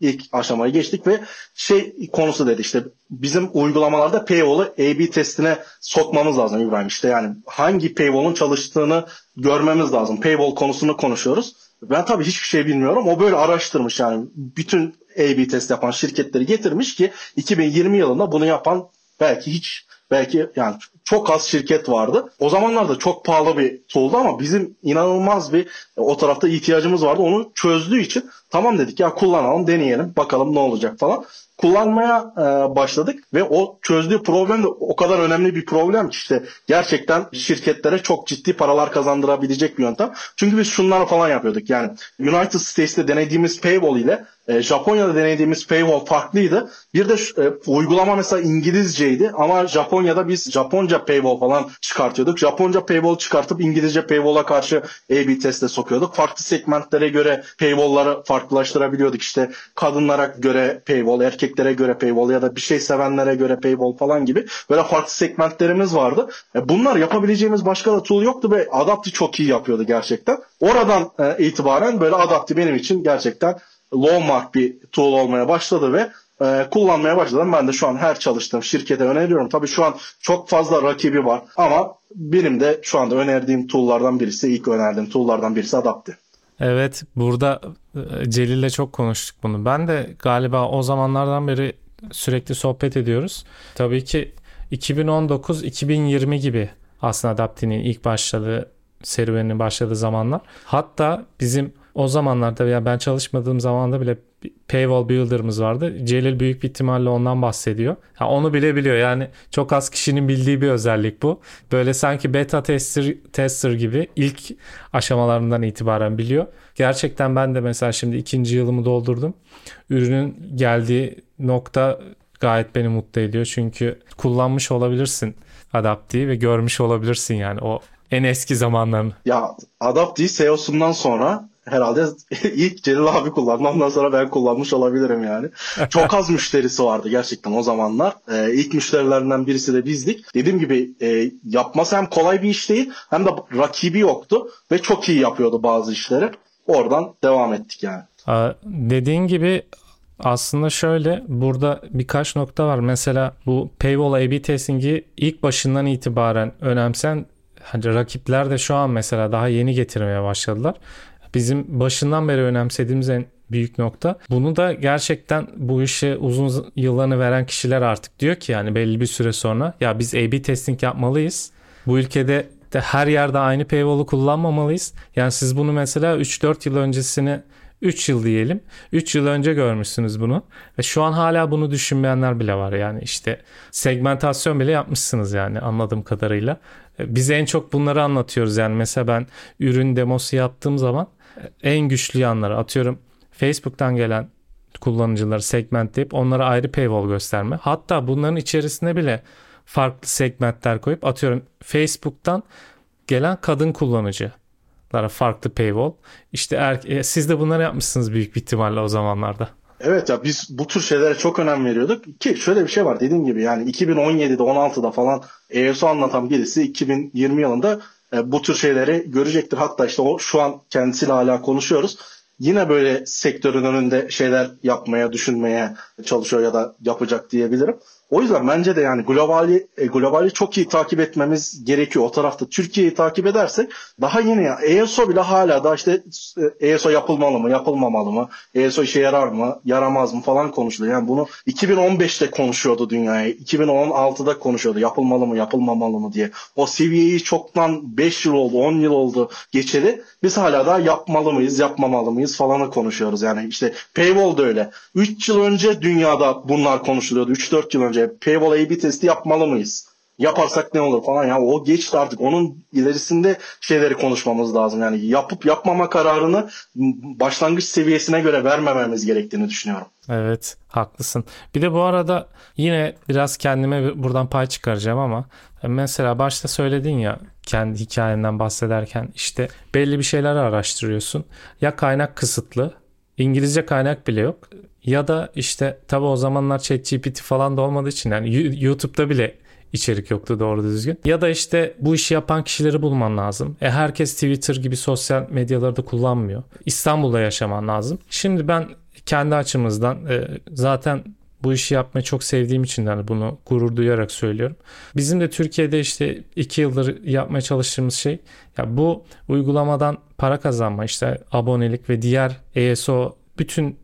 ilk aşamayı geçtik ve şey konusu dedi işte bizim uygulamalarda paywall'ı A-B testine sokmamız lazım İbrahim işte yani hangi paywall'un çalıştığını görmemiz lazım. Paywall konusunu konuşuyoruz. Ben tabii hiçbir şey bilmiyorum. O böyle araştırmış yani bütün A-B test yapan şirketleri getirmiş ki 2020 yılında bunu yapan belki hiç belki yani çok az şirket vardı. O zamanlarda çok pahalı bir tool'du ama bizim inanılmaz bir o tarafta ihtiyacımız vardı. Onu çözdüğü için tamam dedik ya kullanalım deneyelim bakalım ne olacak falan kullanmaya e, başladık ve o çözdüğü problem de o kadar önemli bir problem ki işte gerçekten şirketlere çok ciddi paralar kazandırabilecek bir yöntem. Çünkü biz şunları falan yapıyorduk yani United States'te denediğimiz paywall ile e, Japonya'da denediğimiz paywall farklıydı. Bir de e, uygulama mesela İngilizceydi ama Japonya'da biz Japonca paywall falan çıkartıyorduk. Japonca paywall çıkartıp İngilizce paywall'a karşı A-B teste sokuyorduk. Farklı segmentlere göre paywall'ları farklılaştırabiliyorduk. İşte kadınlara göre paywall, erkeklere göre paywall ya da bir şey sevenlere göre paywall falan gibi böyle farklı segmentlerimiz vardı. E, bunlar yapabileceğimiz başka da tool yoktu ve Adapti çok iyi yapıyordu gerçekten. Oradan e, itibaren böyle Adapti benim için gerçekten low mark bir tool olmaya başladı ve e, kullanmaya başladım. Ben de şu an her çalıştığım şirkete öneriyorum. Tabii şu an çok fazla rakibi var ama benim de şu anda önerdiğim tool'lardan birisi, ilk önerdiğim tool'lardan birisi Adapti.
Evet, burada e, Celil'le çok konuştuk bunu. Ben de galiba o zamanlardan beri sürekli sohbet ediyoruz. Tabii ki 2019-2020 gibi aslında Adapti'nin ilk başladığı serüveninin başladığı zamanlar. Hatta bizim o zamanlarda veya ben çalışmadığım zamanda bile Paywall Builder'ımız vardı. Celil büyük bir ihtimalle ondan bahsediyor. Ha, onu bile biliyor. Yani çok az kişinin bildiği bir özellik bu. Böyle sanki beta tester, tester gibi ilk aşamalarından itibaren biliyor. Gerçekten ben de mesela şimdi ikinci yılımı doldurdum. Ürünün geldiği nokta gayet beni mutlu ediyor. Çünkü kullanmış olabilirsin Adapti'yi ve görmüş olabilirsin yani o en eski zamanlarını.
Ya Adapti SEO'sundan sonra herhalde ilk Celil abi kullandı. Ondan sonra ben kullanmış olabilirim yani. Çok az müşterisi vardı gerçekten o zamanlar. Ee, ilk müşterilerinden birisi de bizdik. Dediğim gibi e, yapması hem kolay bir iş değil hem de rakibi yoktu ve çok iyi yapıyordu bazı işleri. Oradan devam ettik yani.
Dediğin gibi aslında şöyle burada birkaç nokta var. Mesela bu paywall A-B testing'i ilk başından itibaren önemsen hani rakipler de şu an mesela daha yeni getirmeye başladılar. Bizim başından beri önemsediğimiz en büyük nokta. Bunu da gerçekten bu işe uzun yıllarını veren kişiler artık diyor ki yani belli bir süre sonra ya biz A-B testing yapmalıyız. Bu ülkede de her yerde aynı paywall'u kullanmamalıyız. Yani siz bunu mesela 3-4 yıl öncesini 3 yıl diyelim. 3 yıl önce görmüşsünüz bunu. Ve şu an hala bunu düşünmeyenler bile var. Yani işte segmentasyon bile yapmışsınız yani anladığım kadarıyla. Biz en çok bunları anlatıyoruz. Yani mesela ben ürün demosu yaptığım zaman en güçlü yanları atıyorum Facebook'tan gelen kullanıcıları segmentleyip onlara ayrı paywall gösterme. Hatta bunların içerisine bile farklı segmentler koyup atıyorum Facebook'tan gelen kadın kullanıcılara farklı paywall. İşte er, e, siz de bunları yapmışsınız büyük bir ihtimalle o zamanlarda.
Evet ya biz bu tür şeylere çok önem veriyorduk ki şöyle bir şey var dediğim gibi yani 2017'de 16'da falan ESO anlatan birisi 2020 yılında e, bu tür şeyleri görecektir. Hatta işte o şu an kendisiyle hala konuşuyoruz. Yine böyle sektörün önünde şeyler yapmaya, düşünmeye çalışıyor ya da yapacak diyebilirim. O yüzden bence de yani globali e, globali çok iyi takip etmemiz gerekiyor. O tarafta Türkiye'yi takip edersek daha yeni ya. ESO bile hala da işte ESO yapılmalı mı, yapılmamalı mı? ESO işe yarar mı, yaramaz mı falan konuşuluyor. Yani bunu 2015'te konuşuyordu dünyaya. 2016'da konuşuyordu. Yapılmalı mı, yapılmamalı mı diye. O seviyeyi çoktan 5 yıl oldu, 10 yıl oldu geçeli. Biz hala da yapmalı mıyız, yapmamalı mıyız falanı konuşuyoruz. Yani işte paywall da öyle. 3 yıl önce dünyada bunlar konuşuluyordu. 3-4 yıl önce önce paywall A-B testi yapmalı mıyız? Yaparsak ne olur falan. Ya o geçti artık. Onun ilerisinde şeyleri konuşmamız lazım. Yani yapıp yapmama kararını başlangıç seviyesine göre vermememiz gerektiğini düşünüyorum.
Evet, haklısın. Bir de bu arada yine biraz kendime buradan pay çıkaracağım ama mesela başta söyledin ya kendi hikayenden bahsederken işte belli bir şeyler araştırıyorsun. Ya kaynak kısıtlı, İngilizce kaynak bile yok ya da işte tabi o zamanlar ChatGPT falan da olmadığı için yani YouTube'da bile içerik yoktu doğru düzgün. Ya da işte bu işi yapan kişileri bulman lazım. E herkes Twitter gibi sosyal medyaları da kullanmıyor. İstanbul'da yaşaman lazım. Şimdi ben kendi açımızdan e, zaten bu işi yapmayı çok sevdiğim için yani bunu gurur duyarak söylüyorum. Bizim de Türkiye'de işte iki yıldır yapmaya çalıştığımız şey ya bu uygulamadan para kazanma işte abonelik ve diğer ESO bütün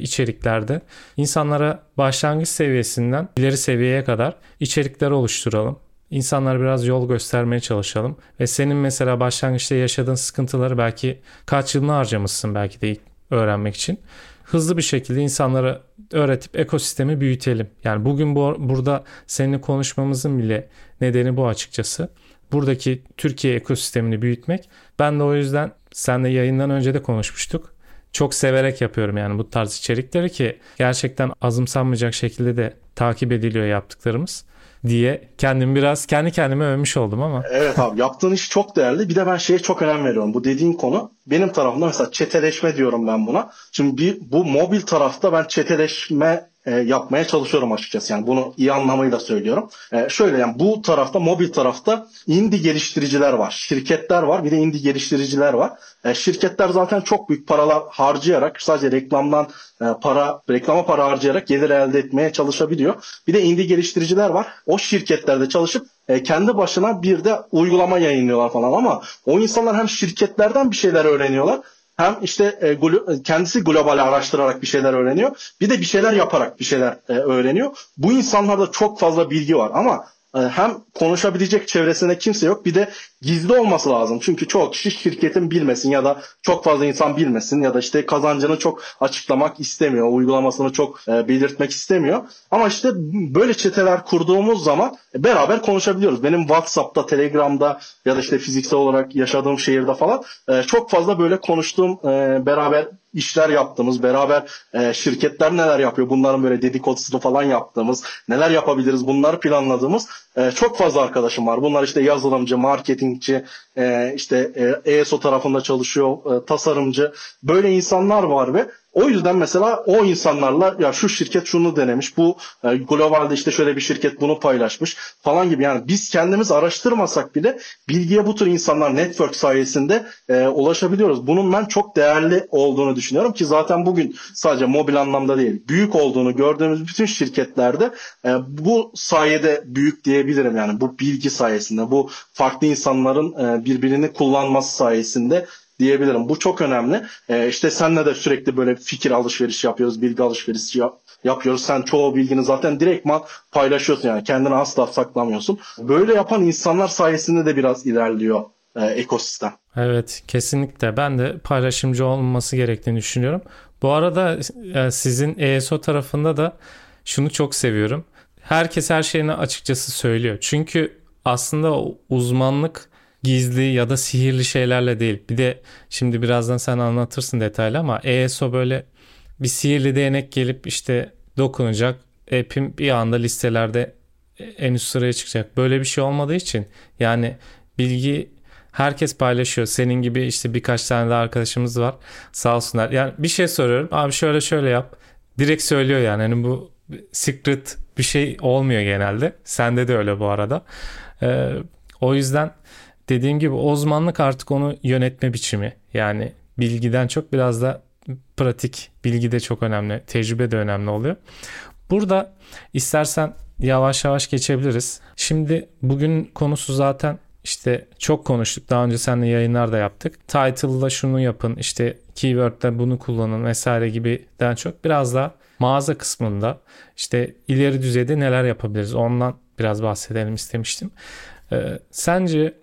içeriklerde insanlara başlangıç seviyesinden ileri seviyeye kadar içerikler oluşturalım. İnsanlara biraz yol göstermeye çalışalım. Ve senin mesela başlangıçta yaşadığın sıkıntıları belki kaç yılını harcamışsın belki de öğrenmek için. Hızlı bir şekilde insanlara öğretip ekosistemi büyütelim. Yani bugün bu, burada seninle konuşmamızın bile nedeni bu açıkçası. Buradaki Türkiye ekosistemini büyütmek. Ben de o yüzden senle yayından önce de konuşmuştuk çok severek yapıyorum yani bu tarz içerikleri ki gerçekten azımsanmayacak şekilde de takip ediliyor yaptıklarımız diye kendimi biraz kendi kendime övmüş oldum ama.
Evet abi yaptığın iş çok değerli. Bir de ben şeye çok önem veriyorum. Bu dediğin konu benim tarafımda mesela çeteleşme diyorum ben buna. Şimdi bir, bu mobil tarafta ben çeteleşme e, yapmaya çalışıyorum açıkçası. Yani bunu iyi anlamıyla söylüyorum. E, şöyle yani bu tarafta mobil tarafta indie geliştiriciler var. Şirketler var bir de indie geliştiriciler var. E, şirketler zaten çok büyük paralar harcayarak sadece reklamdan e, para reklama para harcayarak gelir elde etmeye çalışabiliyor. Bir de indie geliştiriciler var. O şirketlerde çalışıp e, kendi başına bir de uygulama yayınlıyorlar falan ama o insanlar hem şirketlerden bir şeyler öğreniyorlar hem işte e, glo- kendisi global araştırarak bir şeyler öğreniyor. Bir de bir şeyler yaparak bir şeyler e, öğreniyor. Bu insanlarda çok fazla bilgi var ama e, hem konuşabilecek çevresinde kimse yok bir de gizli olması lazım. Çünkü çok kişi şirketin bilmesin ya da çok fazla insan bilmesin ya da işte kazancını çok açıklamak istemiyor. Uygulamasını çok e, belirtmek istemiyor. Ama işte böyle çeteler kurduğumuz zaman beraber konuşabiliyoruz. Benim WhatsApp'ta, Telegram'da ya da işte fiziksel olarak yaşadığım şehirde falan e, çok fazla böyle konuştuğum e, beraber işler yaptığımız, beraber e, şirketler neler yapıyor bunların böyle dedikodusunu falan yaptığımız, neler yapabiliriz bunları planladığımız e, çok fazla arkadaşım var. Bunlar işte yazılımcı, marketingçi, e, işte e, ESO tarafında çalışıyor, e, tasarımcı böyle insanlar var ve o yüzden mesela o insanlarla ya şu şirket şunu denemiş, bu e, globalde işte şöyle bir şirket bunu paylaşmış falan gibi. Yani biz kendimiz araştırmasak bile bilgiye bu tür insanlar network sayesinde e, ulaşabiliyoruz. Bunun ben çok değerli olduğunu düşünüyorum ki zaten bugün sadece mobil anlamda değil, büyük olduğunu gördüğümüz bütün şirketlerde e, bu sayede büyük diyebilirim. Yani bu bilgi sayesinde, bu farklı insanların e, birbirini kullanması sayesinde diyebilirim. Bu çok önemli. Ee, işte senle de sürekli böyle fikir alışverişi yapıyoruz, bilgi alışverişi yap- yapıyoruz. Sen çoğu bilgini zaten direktman paylaşıyorsun yani kendini asla saklamıyorsun. Böyle yapan insanlar sayesinde de biraz ilerliyor e, ekosistem.
Evet kesinlikle ben de paylaşımcı olması gerektiğini düşünüyorum. Bu arada e, sizin ESO tarafında da şunu çok seviyorum. Herkes her şeyini açıkçası söylüyor. Çünkü aslında uzmanlık gizli ya da sihirli şeylerle değil. Bir de şimdi birazdan sen anlatırsın detaylı ama ESO böyle bir sihirli değnek gelip işte dokunacak. App'im bir anda listelerde en üst sıraya çıkacak. Böyle bir şey olmadığı için yani bilgi herkes paylaşıyor. Senin gibi işte birkaç tane de arkadaşımız var. Sağ olsunlar. Yani bir şey soruyorum. Abi şöyle şöyle yap. Direkt söylüyor yani. Hani bu secret bir şey olmuyor genelde. Sende de öyle bu arada. Ee, o yüzden dediğim gibi uzmanlık artık onu yönetme biçimi. Yani bilgiden çok biraz da pratik bilgi de çok önemli. Tecrübe de önemli oluyor. Burada istersen yavaş yavaş geçebiliriz. Şimdi bugün konusu zaten işte çok konuştuk. Daha önce seninle yayınlar da yaptık. Title'da şunu yapın, işte keyword'de bunu kullanın vesaire gibiden çok biraz daha mağaza kısmında işte ileri düzeyde neler yapabiliriz ondan biraz bahsedelim istemiştim. Ee, sence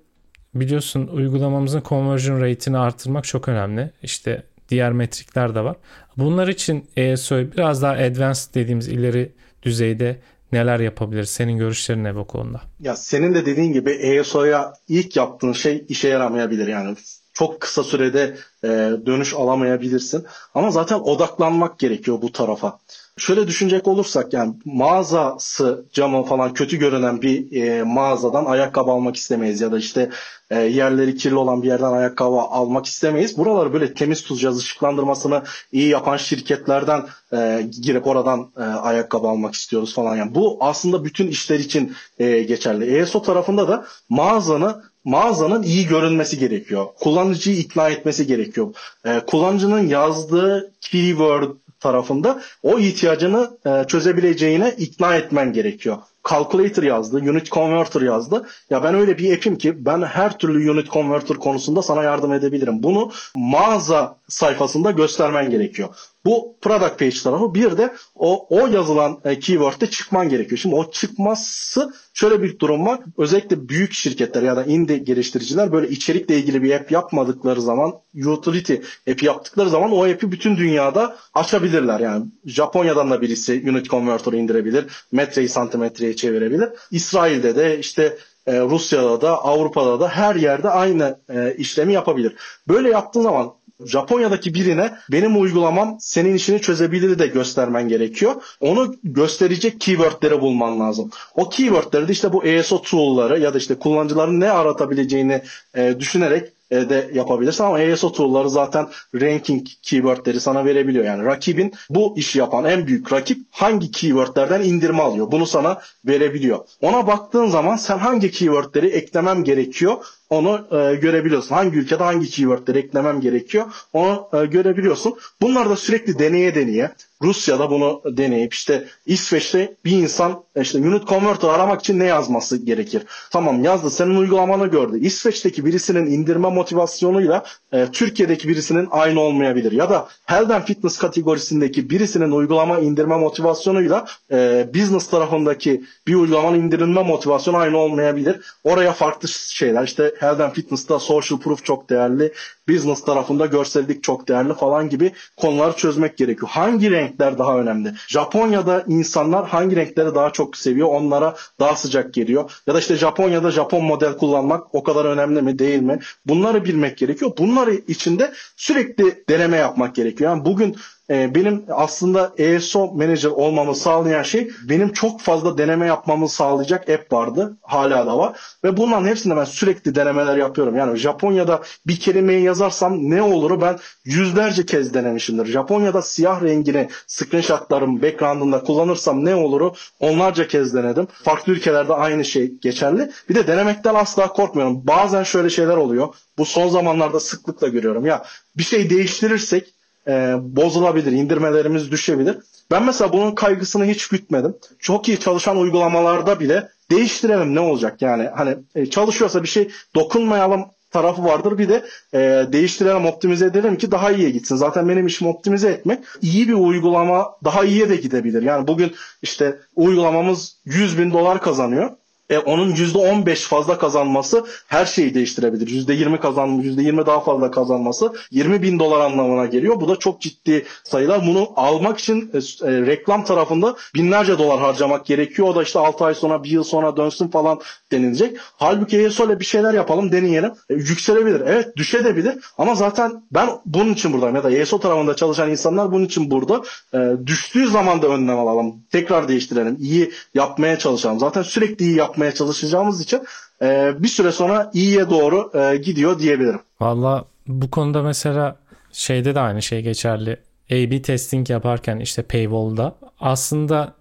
biliyorsun uygulamamızın conversion rate'ini artırmak çok önemli. İşte diğer metrikler de var. Bunlar için ESO'yu biraz daha advanced dediğimiz ileri düzeyde neler yapabilir? Senin görüşlerin ne bu konuda?
Ya senin de dediğin gibi ESO'ya ilk yaptığın şey işe yaramayabilir. Yani çok kısa sürede e, dönüş alamayabilirsin. Ama zaten odaklanmak gerekiyor bu tarafa. Şöyle düşünecek olursak yani mağazası camı falan kötü görünen bir e, mağazadan ayakkabı almak istemeyiz ya da işte e, yerleri kirli olan bir yerden ayakkabı almak istemeyiz. Buraları böyle temiz tutacağız, ışıklandırmasını iyi yapan şirketlerden e, girip oradan e, ayakkabı almak istiyoruz falan. Yani bu aslında bütün işler için e, geçerli. ESO tarafında da mağazanı mağazanın iyi görünmesi gerekiyor. Kullanıcıyı ikna etmesi gerekiyor. E, kullanıcının yazdığı keyword tarafında o ihtiyacını e, çözebileceğine ikna etmen gerekiyor. Calculator yazdı, Unit Converter yazdı. Ya ben öyle bir app'im ki ben her türlü Unit Converter konusunda sana yardım edebilirim. Bunu mağaza sayfasında göstermen gerekiyor. Bu product page tarafı. Bir de o, o yazılan e, keyword'de çıkman gerekiyor. Şimdi o çıkması şöyle bir durum var. Özellikle büyük şirketler ya da indie geliştiriciler böyle içerikle ilgili bir app yapmadıkları zaman utility app yaptıkları zaman o app'i bütün dünyada açabilirler. Yani Japonya'dan da birisi Unit Converter'ı indirebilir. Metreyi santimetreye çevirebilir. İsrail'de de işte e, Rusya'da da Avrupa'da da her yerde aynı e, işlemi yapabilir. Böyle yaptığın zaman Japonya'daki birine benim uygulamam senin işini çözebilir de göstermen gerekiyor. Onu gösterecek keywordleri bulman lazım. O keywordleri de işte bu ESO tool'ları ya da işte kullanıcıların ne aratabileceğini e, düşünerek e, de yapabilirsin ama ESO tool'ları zaten ranking keywordleri sana verebiliyor. Yani rakibin bu işi yapan en büyük rakip hangi keywordlerden indirme alıyor. Bunu sana verebiliyor. Ona baktığın zaman sen hangi keywordleri eklemem gerekiyor onu e, görebiliyorsun. Hangi ülkede hangi keywordleri eklemem gerekiyor onu e, görebiliyorsun. Bunlar da sürekli deneye deneye Rusya'da bunu deneyip işte İsveç'te bir insan işte unit converter aramak için ne yazması gerekir? Tamam yazdı senin uygulamanı gördü. İsveç'teki birisinin indirme motivasyonuyla e, Türkiye'deki birisinin aynı olmayabilir. Ya da Health and Fitness kategorisindeki birisinin uygulama indirme motivasyonuyla e, business tarafındaki bir uygulamanın indirilme motivasyonu aynı olmayabilir. Oraya farklı şeyler işte Health and Fitness'ta social proof çok değerli. Business tarafında görsellik çok değerli falan gibi konuları çözmek gerekiyor. Hangi renkler daha önemli? Japonya'da insanlar hangi renkleri daha çok seviyor? Onlara daha sıcak geliyor. Ya da işte Japonya'da Japon model kullanmak o kadar önemli mi değil mi? Bunları bilmek gerekiyor. Bunları içinde sürekli deneme yapmak gerekiyor. Yani bugün e, benim aslında ESO manager olmamı sağlayan şey benim çok fazla deneme yapmamı sağlayacak app vardı. Hala da var. Ve bunların hepsinde ben sürekli denemeler yapıyorum. Yani Japonya'da bir kelimeyi yazarsam ne oluru ben yüzlerce kez denemişimdir. Japonya'da siyah rengini screenshotlarım background'ında kullanırsam ne oluru onlarca kez denedim. Farklı ülkelerde aynı şey geçerli. Bir de denemekten asla korkmuyorum. Bazen şöyle şeyler oluyor. Bu son zamanlarda sıklıkla görüyorum. Ya bir şey değiştirirsek e, bozulabilir, indirmelerimiz düşebilir. Ben mesela bunun kaygısını hiç gütmedim. Çok iyi çalışan uygulamalarda bile değiştirelim ne olacak yani hani e, çalışıyorsa bir şey dokunmayalım tarafı vardır. Bir de e, değiştirelim, optimize edelim ki daha iyiye gitsin. Zaten benim işim optimize etmek. İyi bir uygulama daha iyiye de gidebilir. Yani bugün işte uygulamamız 100 bin dolar kazanıyor e, onun %15 fazla kazanması her şeyi değiştirebilir. %20 kazanması, %20 daha fazla kazanması 20 bin dolar anlamına geliyor. Bu da çok ciddi sayılar. Bunu almak için e, e, reklam tarafında binlerce dolar harcamak gerekiyor. O da işte 6 ay sonra, 1 yıl sonra dönsün falan denilecek. Halbuki ESO ile bir şeyler yapalım, deneyelim. E, yükselebilir. Evet düşebilir ama zaten ben bunun için buradayım. Ya da ESO tarafında çalışan insanlar bunun için burada. E, düştüğü zaman da önlem alalım. Tekrar değiştirelim. İyi yapmaya çalışalım. Zaten sürekli iyi yapmaya çalışacağımız için e, bir süre sonra iyiye doğru e, gidiyor diyebilirim.
Valla bu konuda mesela şeyde de aynı şey geçerli. A-B testing yaparken işte paywall'da aslında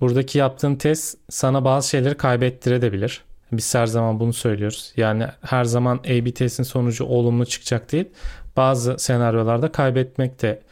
buradaki yaptığın test sana bazı şeyleri kaybettirebilir. Biz her zaman bunu söylüyoruz. Yani her zaman A-B testin sonucu olumlu çıkacak değil. Bazı senaryolarda kaybetmek de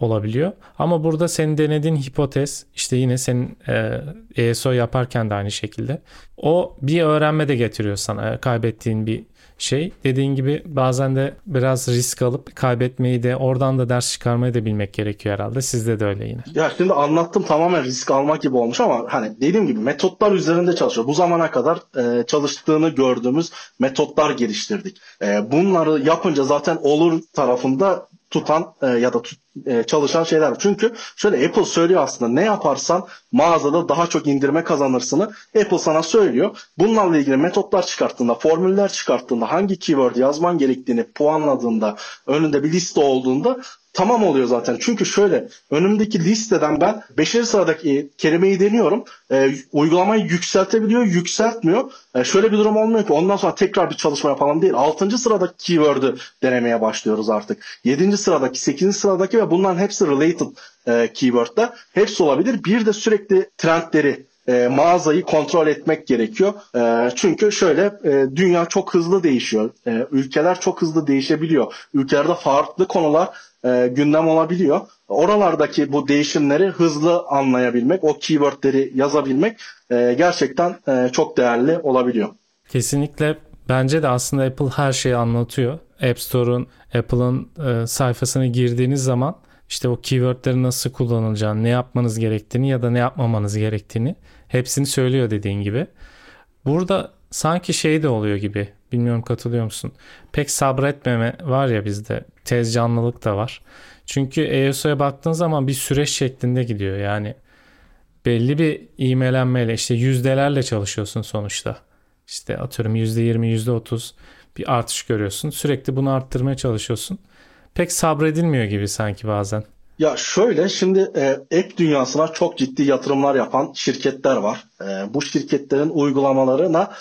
olabiliyor. Ama burada senin denediğin hipotez işte yine senin e, ESO yaparken de aynı şekilde. O bir öğrenme de getiriyor sana kaybettiğin bir şey. Dediğin gibi bazen de biraz risk alıp kaybetmeyi de oradan da ders çıkarmayı da bilmek gerekiyor herhalde. Sizde de öyle yine.
Ya şimdi anlattım tamamen risk almak gibi olmuş ama hani dediğim gibi metotlar üzerinde çalışıyor. Bu zamana kadar e, çalıştığını gördüğümüz metotlar geliştirdik. E, bunları yapınca zaten olur tarafında tutan e, ya da tut, e, çalışan şeyler. Çünkü şöyle Apple söylüyor aslında ne yaparsan mağazada daha çok indirme kazanırsını Apple sana söylüyor. Bunlarla ilgili metotlar çıkarttığında, formüller çıkarttığında, hangi keyword yazman gerektiğini puanladığında, önünde bir liste olduğunda tamam oluyor zaten. Çünkü şöyle önümdeki listeden ben 5. sıradaki kelimeyi deniyorum. E, uygulamayı yükseltebiliyor, yükseltmiyor. E, şöyle bir durum olmuyor ki ondan sonra tekrar bir çalışma yapalım değil. 6. sıradaki keyword'ü denemeye başlıyoruz artık. 7. sıradaki, 8. sıradaki ve bunların hepsi related e, keyword'ler. Hepsi olabilir. Bir de sürekli trendleri e, mağazayı kontrol etmek gerekiyor. E, çünkü şöyle e, dünya çok hızlı değişiyor. E, ülkeler çok hızlı değişebiliyor. Ülkelerde farklı konular e, gündem olabiliyor. Oralardaki bu değişimleri hızlı anlayabilmek, o keywordleri yazabilmek e, gerçekten e, çok değerli olabiliyor.
Kesinlikle bence de aslında Apple her şeyi anlatıyor. App Store'un, Apple'ın e, sayfasına girdiğiniz zaman işte o keywordleri nasıl kullanılacağını, ne yapmanız gerektiğini ya da ne yapmamanız gerektiğini hepsini söylüyor dediğin gibi. Burada sanki şey de oluyor gibi. Bilmiyorum katılıyor musun? Pek sabretmeme var ya bizde. Tez canlılık da var. Çünkü ESO'ya baktığın zaman bir süreç şeklinde gidiyor. Yani belli bir ivmelenmeyle işte yüzdelerle çalışıyorsun sonuçta. İşte atıyorum %20, %30 bir artış görüyorsun. Sürekli bunu arttırmaya çalışıyorsun. Pek sabredilmiyor gibi sanki bazen.
Ya şöyle şimdi e, app dünyasına çok ciddi yatırımlar yapan şirketler var. E, bu şirketlerin uygulamalarına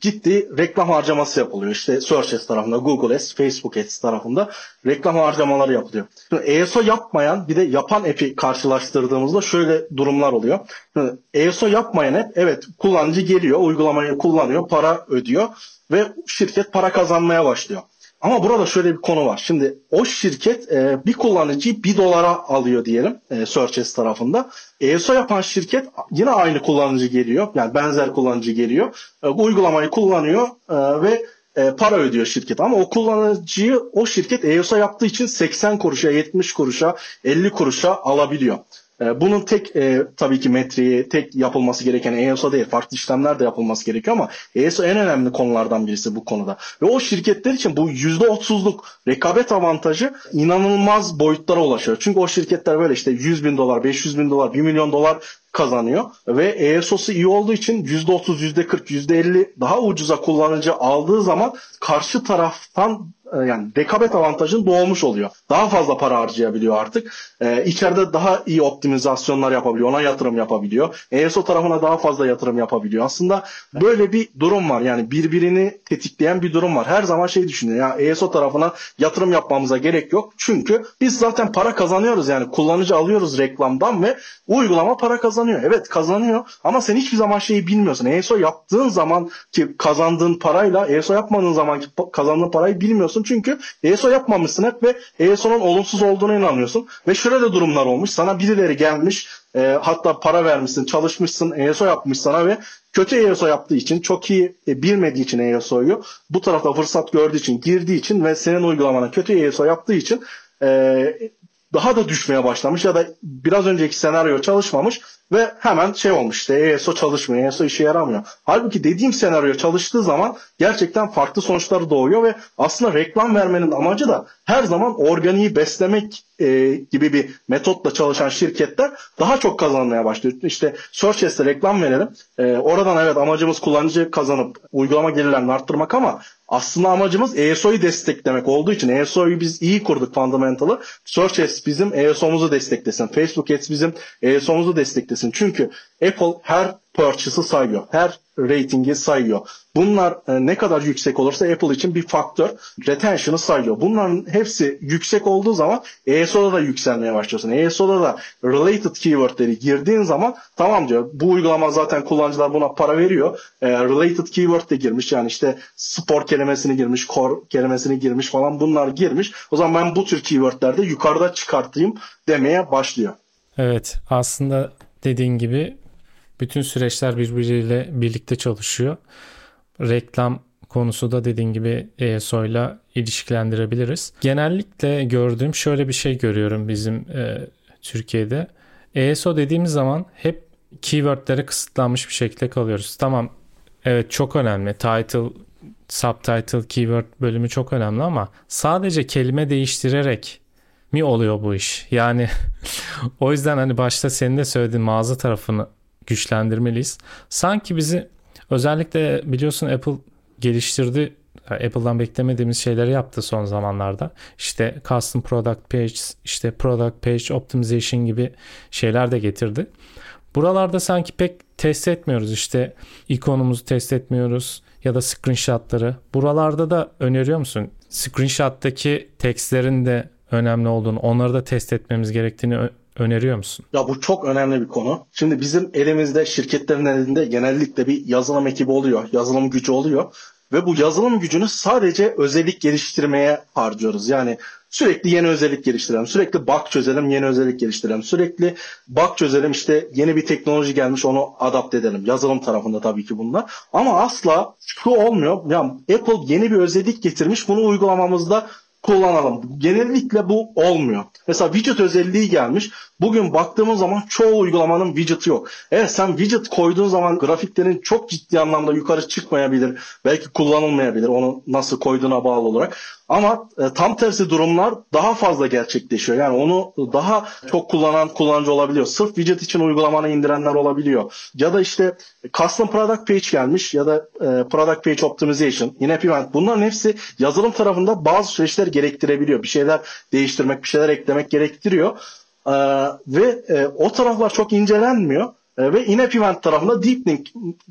ciddi reklam harcaması yapılıyor. İşte Search Ads tarafında, Google Ads, Facebook Ads tarafında reklam harcamaları yapılıyor. Şimdi ESO yapmayan bir de yapan app'i karşılaştırdığımızda şöyle durumlar oluyor. Şimdi ESO yapmayan app evet kullanıcı geliyor, uygulamayı kullanıyor, para ödüyor ve şirket para kazanmaya başlıyor. Ama burada şöyle bir konu var. Şimdi o şirket e, bir kullanıcıyı bir dolara alıyor diyelim e, Searches tarafında. ESO yapan şirket yine aynı kullanıcı geliyor. Yani benzer kullanıcı geliyor. E, uygulamayı kullanıyor e, ve e, para ödüyor şirket. Ama o kullanıcıyı o şirket ESO yaptığı için 80 kuruşa, 70 kuruşa, 50 kuruşa alabiliyor. E, bunun tek e, tabii ki metriği, tek yapılması gereken ESO değil. Farklı işlemler de yapılması gerekiyor ama ESO en önemli konulardan birisi bu konuda. Ve o şirketler için bu %30'luk rekabet avantajı inanılmaz boyutlara ulaşıyor. Çünkü o şirketler böyle işte 100 bin dolar, 500 bin dolar, 1 milyon dolar kazanıyor ve ESO'su iyi olduğu için %30, %40, %50 daha ucuza kullanıcı aldığı zaman karşı taraftan e, yani rekabet avantajın doğmuş oluyor. Daha fazla para harcayabiliyor artık. Ee, içeride daha iyi optimizasyonlar yapabiliyor. Ona yatırım yapabiliyor. ESO tarafına daha fazla yatırım yapabiliyor. Aslında böyle bir durum var. Yani birbirini tetikleyen bir durum var. Her zaman şey düşünüyor. Ya ESO tarafına yatırım yapmamıza gerek yok. Çünkü biz zaten para kazanıyoruz. Yani kullanıcı alıyoruz reklamdan ve uygulama para kazanıyor. Evet kazanıyor ama sen hiçbir zaman şeyi bilmiyorsun. ESO yaptığın zaman ki kazandığın parayla ESO yapmadığın zaman ki kazandığın parayı bilmiyorsun. Çünkü ESO yapmamışsın hep ve ESO'nun olumsuz olduğuna inanıyorsun. Ve şöyle de durumlar olmuş. Sana birileri gelmiş e, hatta para vermişsin, çalışmışsın, ESO yapmış sana ve kötü ESO yaptığı için, çok iyi e, bilmediği için ESO'yu bu tarafta fırsat gördüğü için, girdiği için ve senin uygulamana kötü ESO yaptığı için e, daha da düşmeye başlamış ya da biraz önceki senaryo çalışmamış ve hemen şey olmuş işte ESO çalışmıyor, ESO işe yaramıyor. Halbuki dediğim senaryo çalıştığı zaman gerçekten farklı sonuçlar doğuyor ve aslında reklam vermenin amacı da her zaman organiği beslemek e, gibi bir metotla çalışan şirketler daha çok kazanmaya başlıyor. İşte Searches'te reklam verelim. E, oradan evet amacımız kullanıcı kazanıp uygulama gelirlerini arttırmak ama aslında amacımız ESO'yu desteklemek olduğu için ESO'yu biz iyi kurduk fundamental'ı. Search Ads bizim ESO'muzu desteklesin. Facebook Ads bizim ESO'muzu desteklesin. Çünkü Apple her purchase'ı sayıyor. Her ratingi sayıyor. Bunlar e, ne kadar yüksek olursa Apple için bir faktör. Retention'ı sayıyor. Bunların hepsi yüksek olduğu zaman ESO'da da yükselmeye başlıyorsun. ESO'da da related keywordleri girdiğin zaman tamam diyor. Bu uygulama zaten kullanıcılar buna para veriyor. E, related keyword de girmiş. Yani işte spor kelimesini girmiş, core kelimesini girmiş falan bunlar girmiş. O zaman ben bu tür keywordlerde yukarıda çıkartayım demeye başlıyor.
Evet aslında dediğin gibi bütün süreçler birbiriyle birlikte çalışıyor. Reklam konusu da dediğin gibi ESO ile ilişkilendirebiliriz. Genellikle gördüğüm şöyle bir şey görüyorum bizim e, Türkiye'de. ESO dediğimiz zaman hep keywordlere kısıtlanmış bir şekilde kalıyoruz. Tamam evet çok önemli. Title, subtitle, keyword bölümü çok önemli ama sadece kelime değiştirerek mi oluyor bu iş? Yani o yüzden hani başta senin de söylediğin mağaza tarafını güçlendirmeliyiz. Sanki bizi özellikle biliyorsun Apple geliştirdi. Apple'dan beklemediğimiz şeyleri yaptı son zamanlarda. İşte custom product page, işte product page optimization gibi şeyler de getirdi. Buralarda sanki pek test etmiyoruz. İşte ikonumuzu test etmiyoruz ya da screenshotları. Buralarda da öneriyor musun? Screenshot'taki tekstlerin de önemli olduğunu, onları da test etmemiz gerektiğini öneriyor musun?
Ya bu çok önemli bir konu. Şimdi bizim elimizde şirketlerin elinde genellikle bir yazılım ekibi oluyor. Yazılım gücü oluyor. Ve bu yazılım gücünü sadece özellik geliştirmeye harcıyoruz. Yani sürekli yeni özellik geliştirelim. Sürekli bug çözelim, yeni özellik geliştirelim. Sürekli bug çözelim işte yeni bir teknoloji gelmiş onu adapte edelim. Yazılım tarafında tabii ki bunlar. Ama asla şu olmuyor. Ya Apple yeni bir özellik getirmiş. Bunu uygulamamızda kullanalım. Genellikle bu olmuyor. Mesela widget özelliği gelmiş. Bugün baktığımız zaman çoğu uygulamanın widget'ı yok. Evet sen widget koyduğun zaman grafiklerin çok ciddi anlamda yukarı çıkmayabilir. Belki kullanılmayabilir onu nasıl koyduğuna bağlı olarak. Ama e, tam tersi durumlar daha fazla gerçekleşiyor. Yani onu daha çok kullanan kullanıcı olabiliyor. Sırf widget için uygulamanı indirenler olabiliyor. Ya da işte custom product page gelmiş ya da e, product page optimization, yine event. Bunların hepsi yazılım tarafında bazı süreçler gerektirebiliyor. Bir şeyler değiştirmek, bir şeyler eklemek gerektiriyor. E, ve e, o taraflar çok incelenmiyor. E, ve in-app event tarafında deep link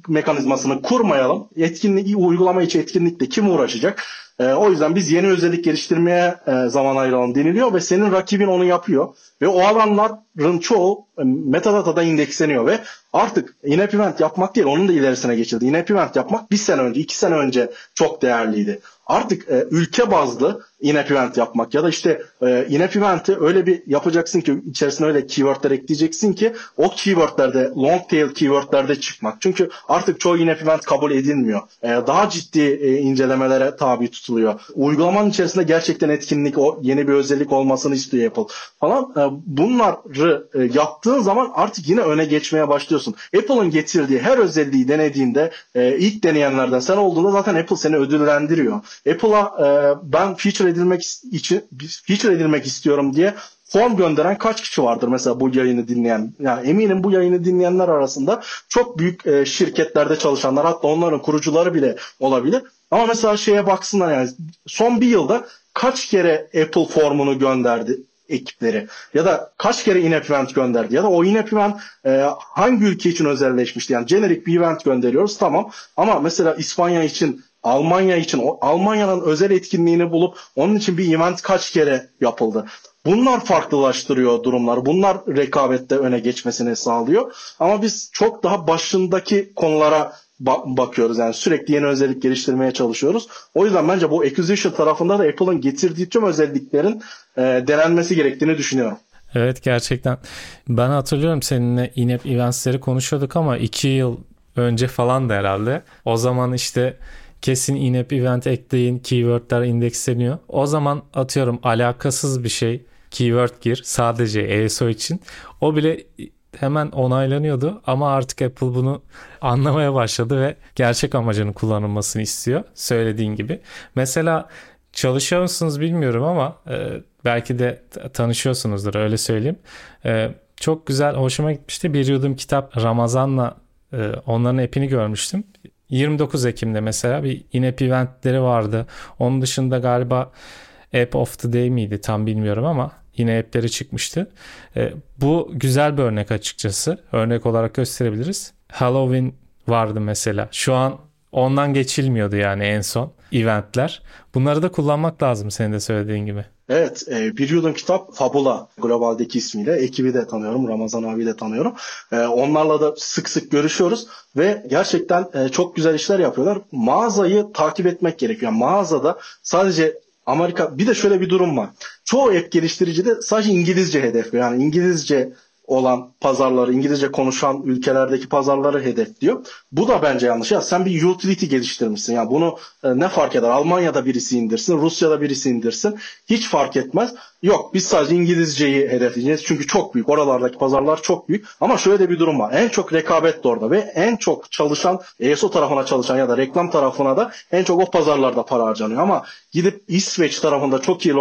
mekanizmasını kurmayalım. Etkinlik, uygulama içi etkinlikle kim uğraşacak? E, o yüzden biz yeni özellik geliştirmeye e, zaman ayıralım deniliyor ve senin rakibin onu yapıyor. Ve o alanların çoğu e, metadatada indeksleniyor ve artık in-app event yapmak değil onun da ilerisine geçildi. In-app event yapmak bir sene önce, iki sene önce çok değerliydi. Artık e, ülke bazlı in-app event yapmak ya da işte e, in-app event'i öyle bir yapacaksın ki içerisine öyle keywordler ekleyeceksin ki o keywordlerde long tail keywordlerde çıkmak. Çünkü artık çoğu in-app event kabul edilmiyor. E, daha ciddi e, incelemelere tabi tutuluyor. Uygulamanın içerisinde gerçekten etkinlik o yeni bir özellik olmasını istiyor Apple falan. E, bunları e, yaptığın zaman artık yine öne geçmeye başlıyorsun. Apple'ın getirdiği her özelliği denediğinde e, ilk deneyenlerden sen olduğunda zaten Apple seni ödüllendiriyor. Apple'a ben feature edilmek için feature edilmek istiyorum diye form gönderen kaç kişi vardır mesela bu yayını dinleyen? Yani eminim bu yayını dinleyenler arasında çok büyük şirketlerde çalışanlar hatta onların kurucuları bile olabilir. Ama mesela şeye baksınlar yani son bir yılda kaç kere Apple formunu gönderdi ekipleri ya da kaç kere in-app event gönderdi ya da o in-app event e, hangi ülke için özelleşmişti yani generic bir event gönderiyoruz tamam ama mesela İspanya için Almanya için o Almanya'nın özel etkinliğini bulup onun için bir event kaç kere yapıldı. Bunlar farklılaştırıyor durumlar. Bunlar rekabette öne geçmesini sağlıyor. Ama biz çok daha başındaki konulara bakıyoruz. Yani sürekli yeni özellik geliştirmeye çalışıyoruz. O yüzden bence bu acquisition tarafında da Apple'ın getirdiği tüm özelliklerin e, denenmesi gerektiğini düşünüyorum.
Evet gerçekten. Ben hatırlıyorum seninle in-app eventsleri konuşuyorduk ama iki yıl önce falan da herhalde. O zaman işte kesin in-app event ekleyin, keywordler indeksleniyor. O zaman atıyorum alakasız bir şey keyword gir sadece ESO için. O bile hemen onaylanıyordu ama artık Apple bunu anlamaya başladı ve gerçek amacının kullanılmasını istiyor söylediğin gibi. Mesela çalışıyor musunuz bilmiyorum ama e, belki de tanışıyorsunuzdur öyle söyleyeyim. E, çok güzel hoşuma gitmişti bir yudum kitap Ramazan'la e, onların app'ini görmüştüm. 29 Ekim'de mesela bir in-app eventleri vardı. Onun dışında galiba App of the Day miydi tam bilmiyorum ama yine app'leri çıkmıştı. E, bu güzel bir örnek açıkçası. Örnek olarak gösterebiliriz. Halloween vardı mesela. Şu an ondan geçilmiyordu yani en son eventler. Bunları da kullanmak lazım senin de söylediğin gibi.
Evet, e, bir yudum kitap Fabula globaldeki ismiyle. Ekibi de tanıyorum, Ramazan abi de tanıyorum. E, onlarla da sık sık görüşüyoruz ve gerçekten e, çok güzel işler yapıyorlar. Mağazayı takip etmek gerekiyor. Yani mağazada sadece Amerika bir de şöyle bir durum var. Çoğu app geliştiricide sadece İngilizce hedef yani İngilizce olan pazarları, İngilizce konuşan ülkelerdeki pazarları hedefliyor. Bu da bence yanlış. Ya sen bir utility geliştirmişsin. Yani bunu e, ne fark eder? Almanya'da birisi indirsin, Rusya'da birisi indirsin. Hiç fark etmez. Yok biz sadece İngilizceyi hedefleyeceğiz. Çünkü çok büyük. Oralardaki pazarlar çok büyük. Ama şöyle de bir durum var. En çok rekabet de orada ve en çok çalışan ESO tarafına çalışan ya da reklam tarafına da en çok o pazarlarda para harcanıyor. Ama gidip İsveç tarafında çok iyi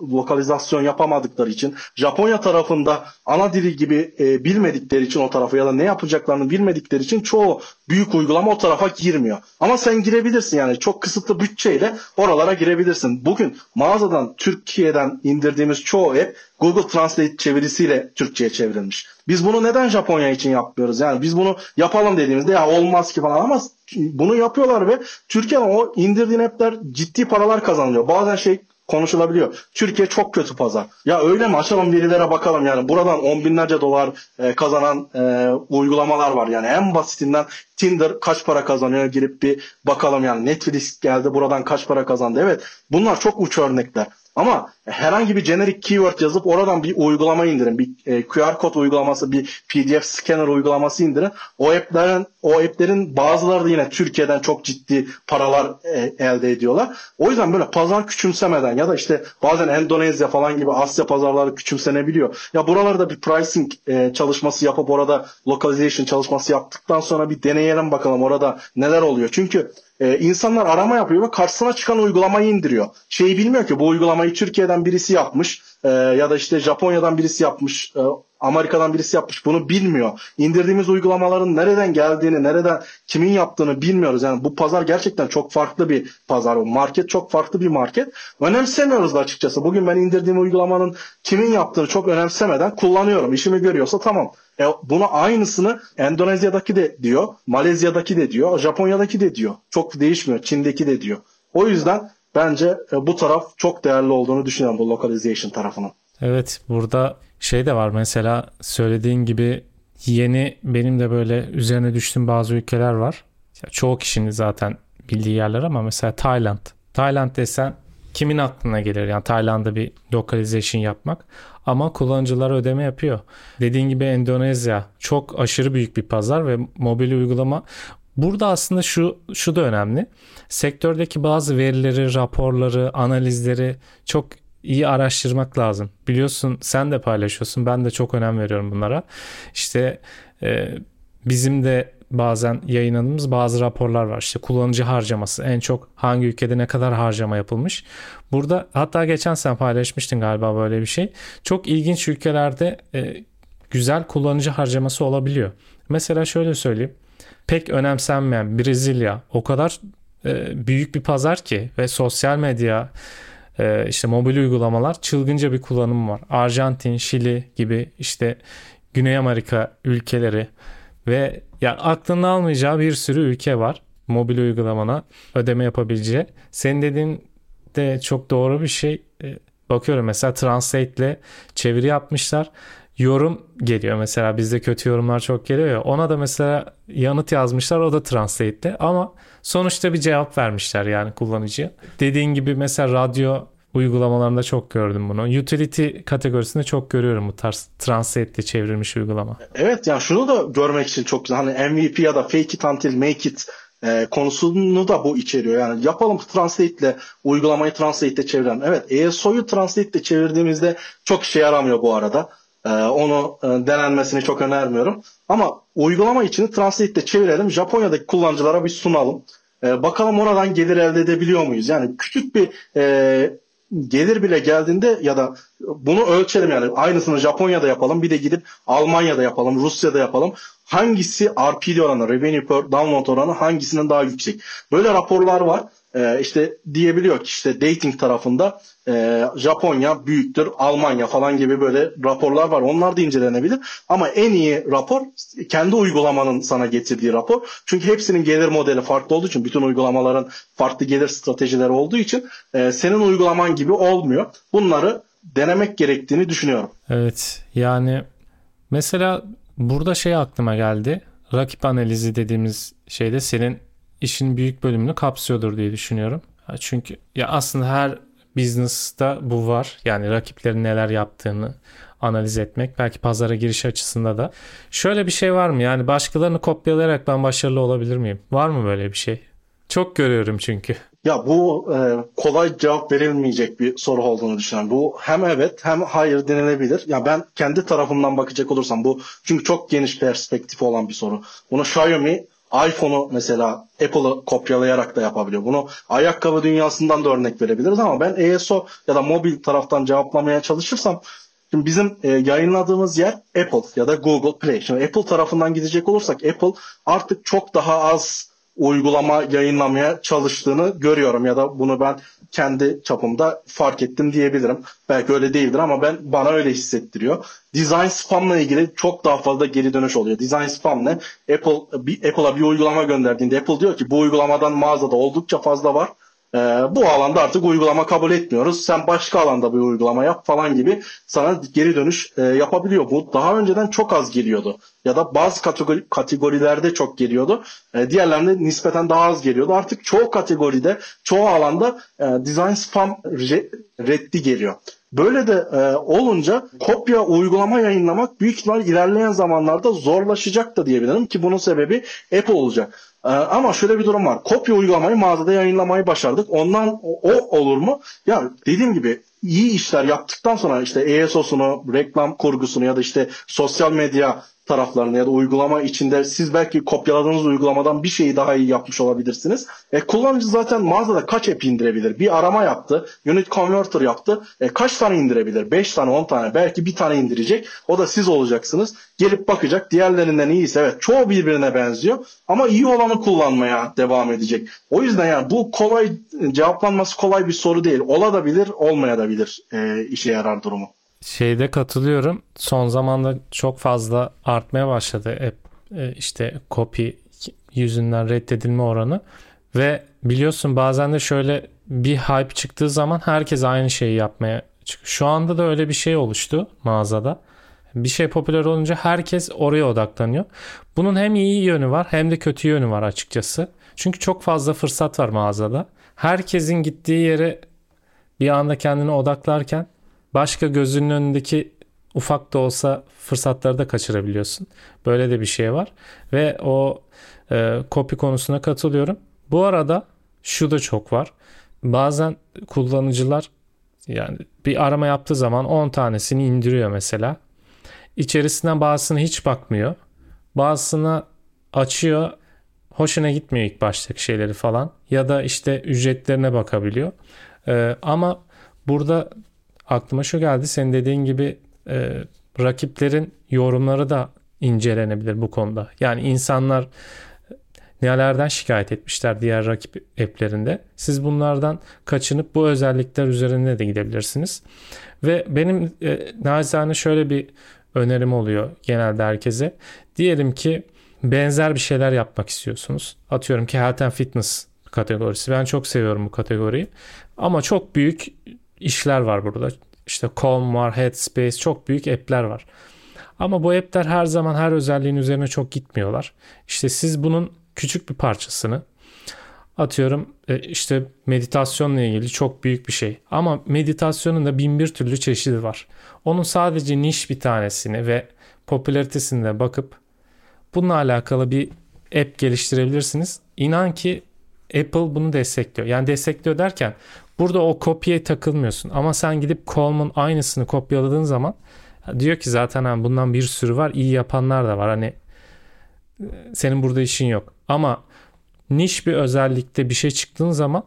lokalizasyon yapamadıkları için Japonya tarafında ana dili gibi e, bilmedikleri için o tarafı ya da ne yapacaklarını bilmedikleri için çoğu büyük uygulama o tarafa girmiyor. Ama sen girebilirsin yani çok kısıtlı bütçeyle oralara girebilirsin. Bugün mağazadan Türkiye'den indirdiğimiz çoğu app Google Translate çevirisiyle Türkçe'ye çevrilmiş. Biz bunu neden Japonya için yapmıyoruz? Yani biz bunu yapalım dediğimizde ya olmaz ki falan ama bunu yapıyorlar ve Türkiye'den o indirdiğin app'ler ciddi paralar kazanıyor. Bazen şey konuşulabiliyor. Türkiye çok kötü pazar. Ya öyle mi? Açalım verilere bakalım yani. Buradan on binlerce dolar e, kazanan e, uygulamalar var yani. En basitinden Tinder kaç para kazanıyor girip bir bakalım yani. Netflix geldi buradan kaç para kazandı. Evet bunlar çok uç örnekler. Ama herhangi bir generic keyword yazıp oradan bir uygulama indirin. Bir e, QR kod uygulaması, bir PDF scanner uygulaması indirin. O app'lerin o app'lerin bazıları da yine Türkiye'den çok ciddi paralar e, elde ediyorlar. O yüzden böyle pazar küçümsemeden ya da işte bazen Endonezya falan gibi Asya pazarları küçümsenebiliyor. Ya buralarda bir pricing e, çalışması yapıp orada localization çalışması yaptıktan sonra bir deneyelim bakalım orada neler oluyor. Çünkü e, insanlar arama yapıyor ve karşısına çıkan uygulamayı indiriyor. Şeyi bilmiyor ki bu uygulamayı Türkiye'den birisi yapmış e, ya da işte Japonya'dan birisi yapmış, e, Amerika'dan birisi yapmış. Bunu bilmiyor. İndirdiğimiz uygulamaların nereden geldiğini, nereden kimin yaptığını bilmiyoruz. Yani bu pazar gerçekten çok farklı bir pazar. O market çok farklı bir market. Önemsemiyoruz da açıkçası. Bugün ben indirdiğim uygulamanın kimin yaptığını çok önemsemeden kullanıyorum. İşimi görüyorsa tamam. E, buna aynısını Endonezya'daki de diyor, Malezya'daki de diyor, Japonya'daki de diyor. Çok değişmiyor. Çin'deki de diyor. O yüzden Bence e, bu taraf çok değerli olduğunu düşünüyorum bu localization tarafının.
Evet burada şey de var mesela söylediğin gibi yeni benim de böyle üzerine düştüğüm bazı ülkeler var. Çoğu kişinin zaten bildiği yerler ama mesela Tayland. Tayland desen kimin aklına gelir yani Tayland'da bir localization yapmak ama kullanıcılar ödeme yapıyor. Dediğin gibi Endonezya çok aşırı büyük bir pazar ve mobil uygulama Burada aslında şu şu da önemli. Sektördeki bazı verileri, raporları, analizleri çok iyi araştırmak lazım. Biliyorsun sen de paylaşıyorsun. Ben de çok önem veriyorum bunlara. İşte e, bizim de bazen yayınladığımız bazı raporlar var. İşte kullanıcı harcaması en çok hangi ülkede ne kadar harcama yapılmış. Burada hatta geçen sen paylaşmıştın galiba böyle bir şey. Çok ilginç ülkelerde e, güzel kullanıcı harcaması olabiliyor. Mesela şöyle söyleyeyim. Pek önemsenmeyen Brezilya o kadar e, büyük bir pazar ki ve sosyal medya e, işte mobil uygulamalar çılgınca bir kullanım var. Arjantin, Şili gibi işte Güney Amerika ülkeleri ve ya aklını almayacağı bir sürü ülke var mobil uygulamana ödeme yapabileceği. Senin dediğin de çok doğru bir şey. E, bakıyorum mesela Translate ile çeviri yapmışlar. Yorum geliyor mesela bizde kötü yorumlar çok geliyor ya. Ona da mesela yanıt yazmışlar o da Translate'te ama sonuçta bir cevap vermişler yani kullanıcıya. Dediğin gibi mesela radyo uygulamalarında çok gördüm bunu. Utility kategorisinde çok görüyorum bu tarz Translate'de çevrilmiş uygulama.
Evet yani şunu da görmek için çok güzel. Hani MVP ya da fake it until make it e, konusunu da bu içeriyor. Yani yapalım Translate ile uygulamayı Translate ile çevirelim. Evet ESO'yu Translate ile çevirdiğimizde çok işe yaramıyor bu arada. E, onu e, denenmesini çok önermiyorum. Ama uygulama içini Translate ile çevirelim. Japonya'daki kullanıcılara bir sunalım. E, bakalım oradan gelir elde edebiliyor muyuz? Yani küçük bir e, gelir bile geldiğinde ya da bunu ölçelim yani. Aynısını Japonya'da yapalım bir de gidip Almanya'da yapalım Rusya'da yapalım. Hangisi RPD oranı revenue per download oranı hangisinin daha yüksek? Böyle raporlar var ee, işte diyebiliyor ki işte dating tarafında e, Japonya büyüktür Almanya falan gibi böyle raporlar var. Onlar da incelenebilir. Ama en iyi rapor kendi uygulamanın sana getirdiği rapor. Çünkü hepsinin gelir modeli farklı olduğu için bütün uygulamaların farklı gelir stratejileri olduğu için e, senin uygulaman gibi olmuyor. Bunları denemek gerektiğini düşünüyorum.
Evet yani mesela burada şey aklıma geldi. Rakip analizi dediğimiz şeyde senin işin büyük bölümünü kapsıyordur diye düşünüyorum. Çünkü ya aslında her business'ta bu var. Yani rakiplerin neler yaptığını analiz etmek. Belki pazara giriş açısında da. Şöyle bir şey var mı? Yani başkalarını kopyalayarak ben başarılı olabilir miyim? Var mı böyle bir şey? Çok görüyorum çünkü.
Ya bu e, kolay cevap verilmeyecek bir soru olduğunu düşünüyorum. Bu hem evet hem hayır denilebilir. Ya ben kendi tarafımdan bakacak olursam bu çünkü çok geniş perspektif olan bir soru. Bunu Xiaomi iPhone'u mesela Apple'ı kopyalayarak da yapabiliyor. Bunu ayakkabı dünyasından da örnek verebiliriz ama ben ESO ya da mobil taraftan cevaplamaya çalışırsam Şimdi bizim e, yayınladığımız yer Apple ya da Google Play. Şimdi Apple tarafından gidecek olursak Apple artık çok daha az uygulama yayınlamaya çalıştığını görüyorum ya da bunu ben kendi çapımda fark ettim diyebilirim. Belki öyle değildir ama ben bana öyle hissettiriyor. Design spamla ilgili çok daha fazla geri dönüş oluyor. Design spam ne? Apple bir, Apple'a bir uygulama gönderdiğinde Apple diyor ki bu uygulamadan mağazada oldukça fazla var. Ee, bu alanda artık uygulama kabul etmiyoruz. Sen başka alanda bir uygulama yap falan gibi sana geri dönüş e, yapabiliyor. Bu daha önceden çok az geliyordu. Ya da bazı kategori, kategorilerde çok geliyordu. E, diğerlerinde nispeten daha az geliyordu. Artık çoğu kategoride, çoğu alanda e, design spam reddi geliyor. Böyle de e, olunca kopya uygulama yayınlamak büyük ihtimal ilerleyen zamanlarda zorlaşacak da diyebilirim ki bunun sebebi Apple olacak. E, ama şöyle bir durum var. Kopya uygulamayı mağazada yayınlamayı başardık. Ondan o, o olur mu? Ya dediğim gibi iyi işler yaptıktan sonra işte ESO'sunu, reklam kurgusunu ya da işte sosyal medya taraflarını ya da uygulama içinde siz belki kopyaladığınız uygulamadan bir şeyi daha iyi yapmış olabilirsiniz. E, kullanıcı zaten mağazada kaç app indirebilir? Bir arama yaptı, unit converter yaptı. E, kaç tane indirebilir? 5 tane, 10 tane, belki bir tane indirecek. O da siz olacaksınız. Gelip bakacak. Diğerlerinden iyiyse evet çoğu birbirine benziyor ama iyi olanı kullanmaya devam edecek. O yüzden yani bu kolay cevaplanması kolay bir soru değil. Ola da olmaya da bilir e, işe yarar durumu
şeyde katılıyorum. Son zamanda çok fazla artmaya başladı app e, işte copy yüzünden reddedilme oranı ve biliyorsun bazen de şöyle bir hype çıktığı zaman herkes aynı şeyi yapmaya çıkıyor. Şu anda da öyle bir şey oluştu mağazada. Bir şey popüler olunca herkes oraya odaklanıyor. Bunun hem iyi yönü var hem de kötü yönü var açıkçası. Çünkü çok fazla fırsat var mağazada. Herkesin gittiği yere bir anda kendini odaklarken başka gözünün önündeki ufak da olsa fırsatları da kaçırabiliyorsun. Böyle de bir şey var. Ve o e, copy konusuna katılıyorum. Bu arada şu da çok var. Bazen kullanıcılar yani bir arama yaptığı zaman 10 tanesini indiriyor mesela. İçerisinden bazısına hiç bakmıyor. Bazısına açıyor. Hoşuna gitmiyor ilk baştaki şeyleri falan. Ya da işte ücretlerine bakabiliyor. Ee, ama burada aklıma şu geldi. Senin dediğin gibi e, rakiplerin yorumları da incelenebilir bu konuda. Yani insanlar nelerden şikayet etmişler diğer rakip app'lerinde. Siz bunlardan kaçınıp bu özellikler üzerinde de gidebilirsiniz. Ve benim e, nacizane şöyle bir önerim oluyor genelde herkese. Diyelim ki benzer bir şeyler yapmak istiyorsunuz. Atıyorum ki Health and Fitness kategorisi. Ben çok seviyorum bu kategoriyi. Ama çok büyük işler var burada. İşte Calm var, Headspace çok büyük app'ler var. Ama bu app'ler her zaman her özelliğin üzerine çok gitmiyorlar. İşte siz bunun küçük bir parçasını atıyorum e, işte meditasyonla ilgili çok büyük bir şey. Ama meditasyonun da bin bir türlü çeşidi var. Onun sadece niş bir tanesini ve popülaritesine bakıp bununla alakalı bir app geliştirebilirsiniz. İnan ki Apple bunu destekliyor. Yani destekliyor derken burada o kopyaya takılmıyorsun. Ama sen gidip Colm'un aynısını kopyaladığın zaman diyor ki zaten bundan bir sürü var. iyi yapanlar da var. Hani e, senin burada işin yok. Ama niş bir özellikte bir şey çıktığın zaman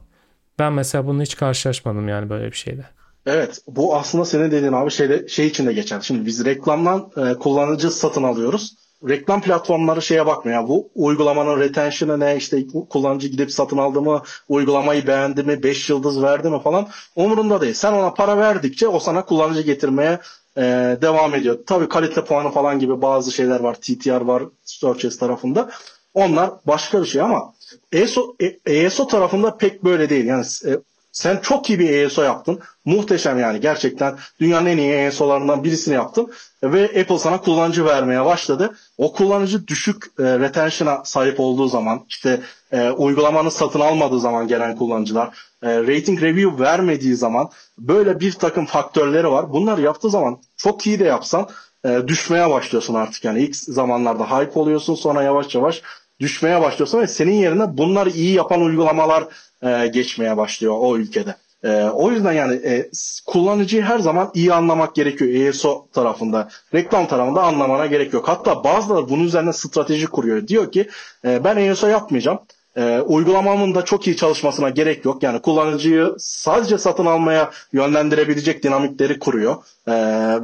ben mesela bunu hiç karşılaşmadım yani böyle bir şeyde.
Evet bu aslında senin dediğin abi şeyde, şey içinde geçer. Şimdi biz reklamdan e, kullanıcı satın alıyoruz. Reklam platformları şeye bakmıyor. Yani bu uygulamanın retention'ı ne işte kullanıcı gidip satın aldı mı, uygulamayı beğendi mi, 5 yıldız verdi mi falan umurunda değil. Sen ona para verdikçe o sana kullanıcı getirmeye e, devam ediyor. Tabii kalite puanı falan gibi bazı şeyler var. TTR var Searches tarafında. Onlar başka bir şey ama ESO, ESO tarafında pek böyle değil. Yani e, sen çok iyi bir ESO yaptın. Muhteşem yani gerçekten dünyanın en iyi ESO'larından birisini yaptın. Ve Apple sana kullanıcı vermeye başladı. O kullanıcı düşük e, retention'a sahip olduğu zaman işte e, uygulamanı satın almadığı zaman gelen kullanıcılar e, rating review vermediği zaman böyle bir takım faktörleri var. Bunları yaptığı zaman çok iyi de yapsan e, düşmeye başlıyorsun artık yani ilk zamanlarda hype oluyorsun sonra yavaş yavaş düşmeye başlıyorsun ve senin yerine bunları iyi yapan uygulamalar e, geçmeye başlıyor o ülkede. E, o yüzden yani e, kullanıcıyı her zaman iyi anlamak gerekiyor ESO tarafında. Reklam tarafında anlamana gerek yok. Hatta bazıları bunun üzerine strateji kuruyor. Diyor ki e, ben ESO yapmayacağım. E, uygulamamın da çok iyi çalışmasına gerek yok. Yani kullanıcıyı sadece satın almaya yönlendirebilecek dinamikleri kuruyor. E,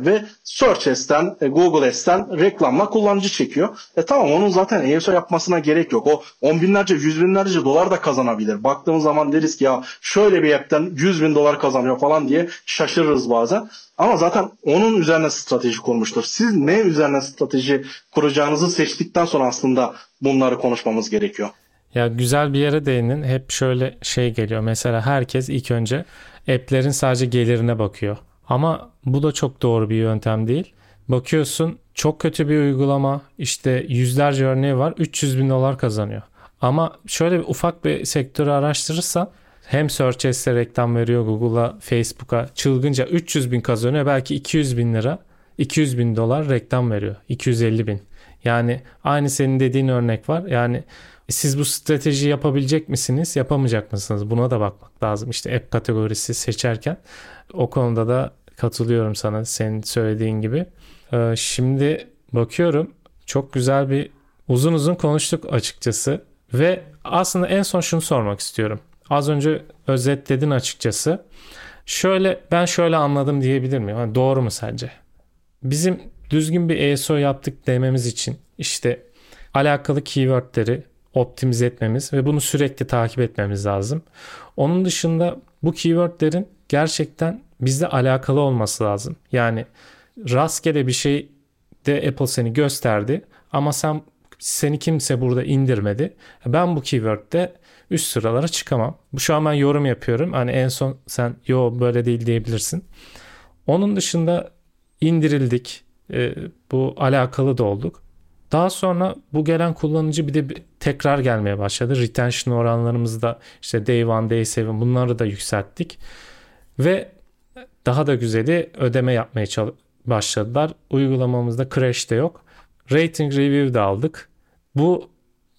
ve Search S'ten, e, Google S'ten reklamla kullanıcı çekiyor. E tamam onun zaten ESO yapmasına gerek yok. O on binlerce, yüz binlerce dolar da kazanabilir. Baktığımız zaman deriz ki ya şöyle bir app'ten 100 bin dolar kazanıyor falan diye şaşırırız bazen. Ama zaten onun üzerine strateji kurmuştur. Siz ne üzerine strateji kuracağınızı seçtikten sonra aslında bunları konuşmamız gerekiyor.
Ya güzel bir yere değindin. Hep şöyle şey geliyor. Mesela herkes ilk önce app'lerin sadece gelirine bakıyor. Ama bu da çok doğru bir yöntem değil. Bakıyorsun çok kötü bir uygulama işte yüzlerce örneği var 300 bin dolar kazanıyor. Ama şöyle bir ufak bir sektörü araştırırsan hem Search reklam veriyor Google'a, Facebook'a çılgınca 300 bin kazanıyor. Belki 200 bin lira, 200 bin dolar reklam veriyor. 250 bin. Yani aynı senin dediğin örnek var. Yani siz bu strateji yapabilecek misiniz, yapamayacak mısınız? Buna da bakmak lazım. İşte app kategorisi seçerken o konuda da katılıyorum sana senin söylediğin gibi. Ee, şimdi bakıyorum çok güzel bir uzun uzun konuştuk açıkçası ve aslında en son şunu sormak istiyorum. Az önce özetledin açıkçası. Şöyle ben şöyle anladım diyebilir miyim? Yani doğru mu sence? Bizim düzgün bir ESO yaptık dememiz için işte alakalı keywordleri optimize etmemiz ve bunu sürekli takip etmemiz lazım. Onun dışında bu keywordlerin gerçekten bizde alakalı olması lazım. Yani rastgele bir şey de Apple seni gösterdi ama sen seni kimse burada indirmedi. Ben bu keyword'de üst sıralara çıkamam. Bu şu an ben yorum yapıyorum. Hani en son sen yo böyle değil diyebilirsin. Onun dışında indirildik. E, bu alakalı da olduk. Daha sonra bu gelen kullanıcı bir de bir tekrar gelmeye başladı. Retention oranlarımızı da işte day one, day seven bunları da yükselttik. Ve daha da güzeli ödeme yapmaya başladılar. Uygulamamızda crash de yok. Rating review da aldık. Bu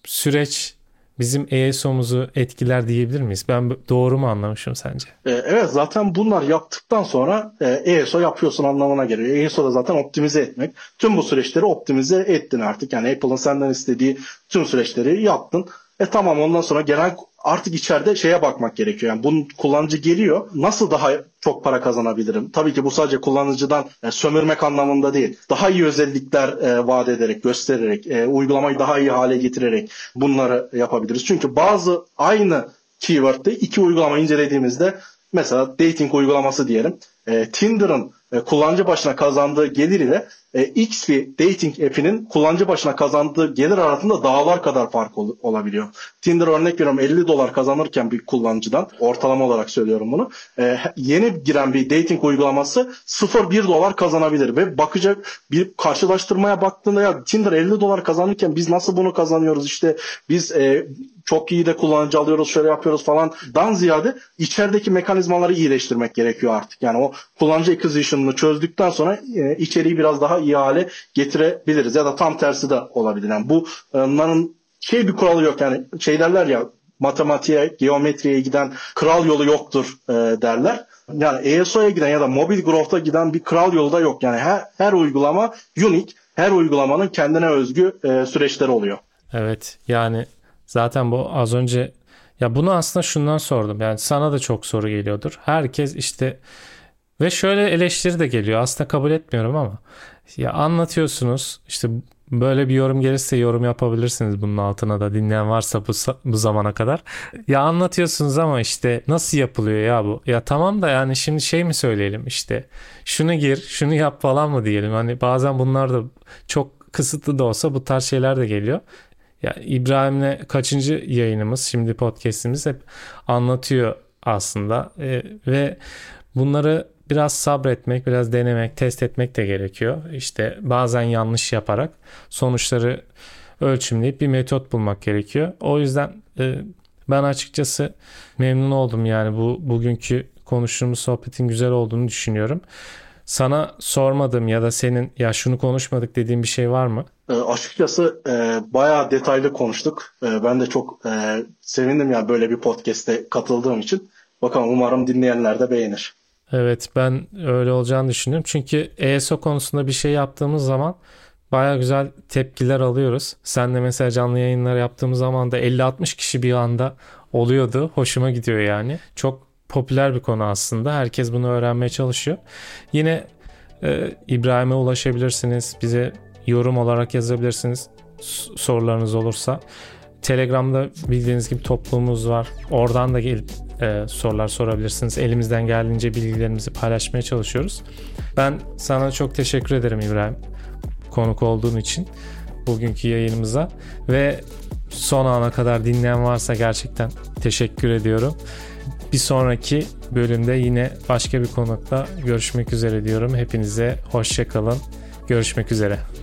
süreç bizim ESO'muzu etkiler diyebilir miyiz? Ben doğru mu anlamışım sence?
Ee, evet zaten bunlar yaptıktan sonra ESO e yapıyorsun anlamına geliyor. ESO da zaten optimize etmek. Tüm bu süreçleri optimize ettin artık. Yani Apple'ın senden istediği tüm süreçleri yaptın. E tamam ondan sonra gelen artık içeride şeye bakmak gerekiyor. Yani bunun kullanıcı geliyor. Nasıl daha çok para kazanabilirim? Tabii ki bu sadece kullanıcıdan e, sömürmek anlamında değil. Daha iyi özellikler e, vaat ederek, göstererek, e, uygulamayı daha iyi hale getirerek bunları yapabiliriz. Çünkü bazı aynı keyword'de iki uygulama incelediğimizde mesela dating uygulaması diyelim. E, Tinder'ın e, kullanıcı başına kazandığı gelir ile e, X bir dating app'inin kullanıcı başına kazandığı gelir arasında dağlar kadar fark ol, olabiliyor. Tinder örnek veriyorum 50 dolar kazanırken bir kullanıcıdan ortalama olarak söylüyorum bunu. E, yeni giren bir dating uygulaması 0-1 dolar kazanabilir ve bakacak bir karşılaştırmaya baktığında ya Tinder 50 dolar kazanırken biz nasıl bunu kazanıyoruz işte biz e, çok iyi de kullanıcı alıyoruz şöyle yapıyoruz falan dan ziyade içerideki mekanizmaları iyileştirmek gerekiyor artık. Yani o kullanıcı acquisition'ını çözdükten sonra e, içeriği biraz daha iyi hale getirebiliriz. Ya da tam tersi de olabilir. Yani bunların şey bir kuralı yok yani şey derler ya matematiğe, geometriye giden kral yolu yoktur e, derler. Yani ESO'ya giden ya da mobil growth'a giden bir kral yolu da yok. Yani her, her uygulama unique, her uygulamanın kendine özgü e, süreçleri oluyor.
Evet yani zaten bu az önce ya bunu aslında şundan sordum. Yani sana da çok soru geliyordur. Herkes işte ve şöyle eleştiri de geliyor. Aslında kabul etmiyorum ama ya anlatıyorsunuz işte böyle bir yorum gelirse yorum yapabilirsiniz bunun altına da dinleyen varsa bu, bu zamana kadar. Ya anlatıyorsunuz ama işte nasıl yapılıyor ya bu? Ya tamam da yani şimdi şey mi söyleyelim işte şunu gir şunu yap falan mı diyelim. Hani bazen bunlar da çok kısıtlı da olsa bu tarz şeyler de geliyor. Ya İbrahim'le kaçıncı yayınımız şimdi podcast'imiz hep anlatıyor aslında ee, ve bunları biraz sabretmek, biraz denemek, test etmek de gerekiyor. İşte bazen yanlış yaparak sonuçları ölçümleyip bir metot bulmak gerekiyor. O yüzden e, ben açıkçası memnun oldum yani bu bugünkü konuştuğumuz sohbetin güzel olduğunu düşünüyorum. Sana sormadım ya da senin ya şunu konuşmadık dediğin bir şey var mı?
E, açıkçası e, bayağı detaylı konuştuk. E, ben de çok e, sevindim ya yani böyle bir podcast'e katıldığım için. Bakalım umarım dinleyenler de beğenir.
Evet ben öyle olacağını düşünüyorum. Çünkü ESO konusunda bir şey yaptığımız zaman baya güzel tepkiler alıyoruz. Sen de mesela canlı yayınlar yaptığımız zaman da 50-60 kişi bir anda oluyordu. Hoşuma gidiyor yani. Çok popüler bir konu aslında. Herkes bunu öğrenmeye çalışıyor. Yine e, İbrahim'e ulaşabilirsiniz. Bize yorum olarak yazabilirsiniz sorularınız olursa. Telegram'da bildiğiniz gibi toplumumuz var. Oradan da gelip e, sorular sorabilirsiniz. Elimizden geldiğince bilgilerimizi paylaşmaya çalışıyoruz. Ben sana çok teşekkür ederim İbrahim. Konuk olduğun için bugünkü yayınımıza ve son ana kadar dinleyen varsa gerçekten teşekkür ediyorum. Bir sonraki bölümde yine başka bir konukla görüşmek üzere diyorum. Hepinize hoşçakalın. Görüşmek üzere.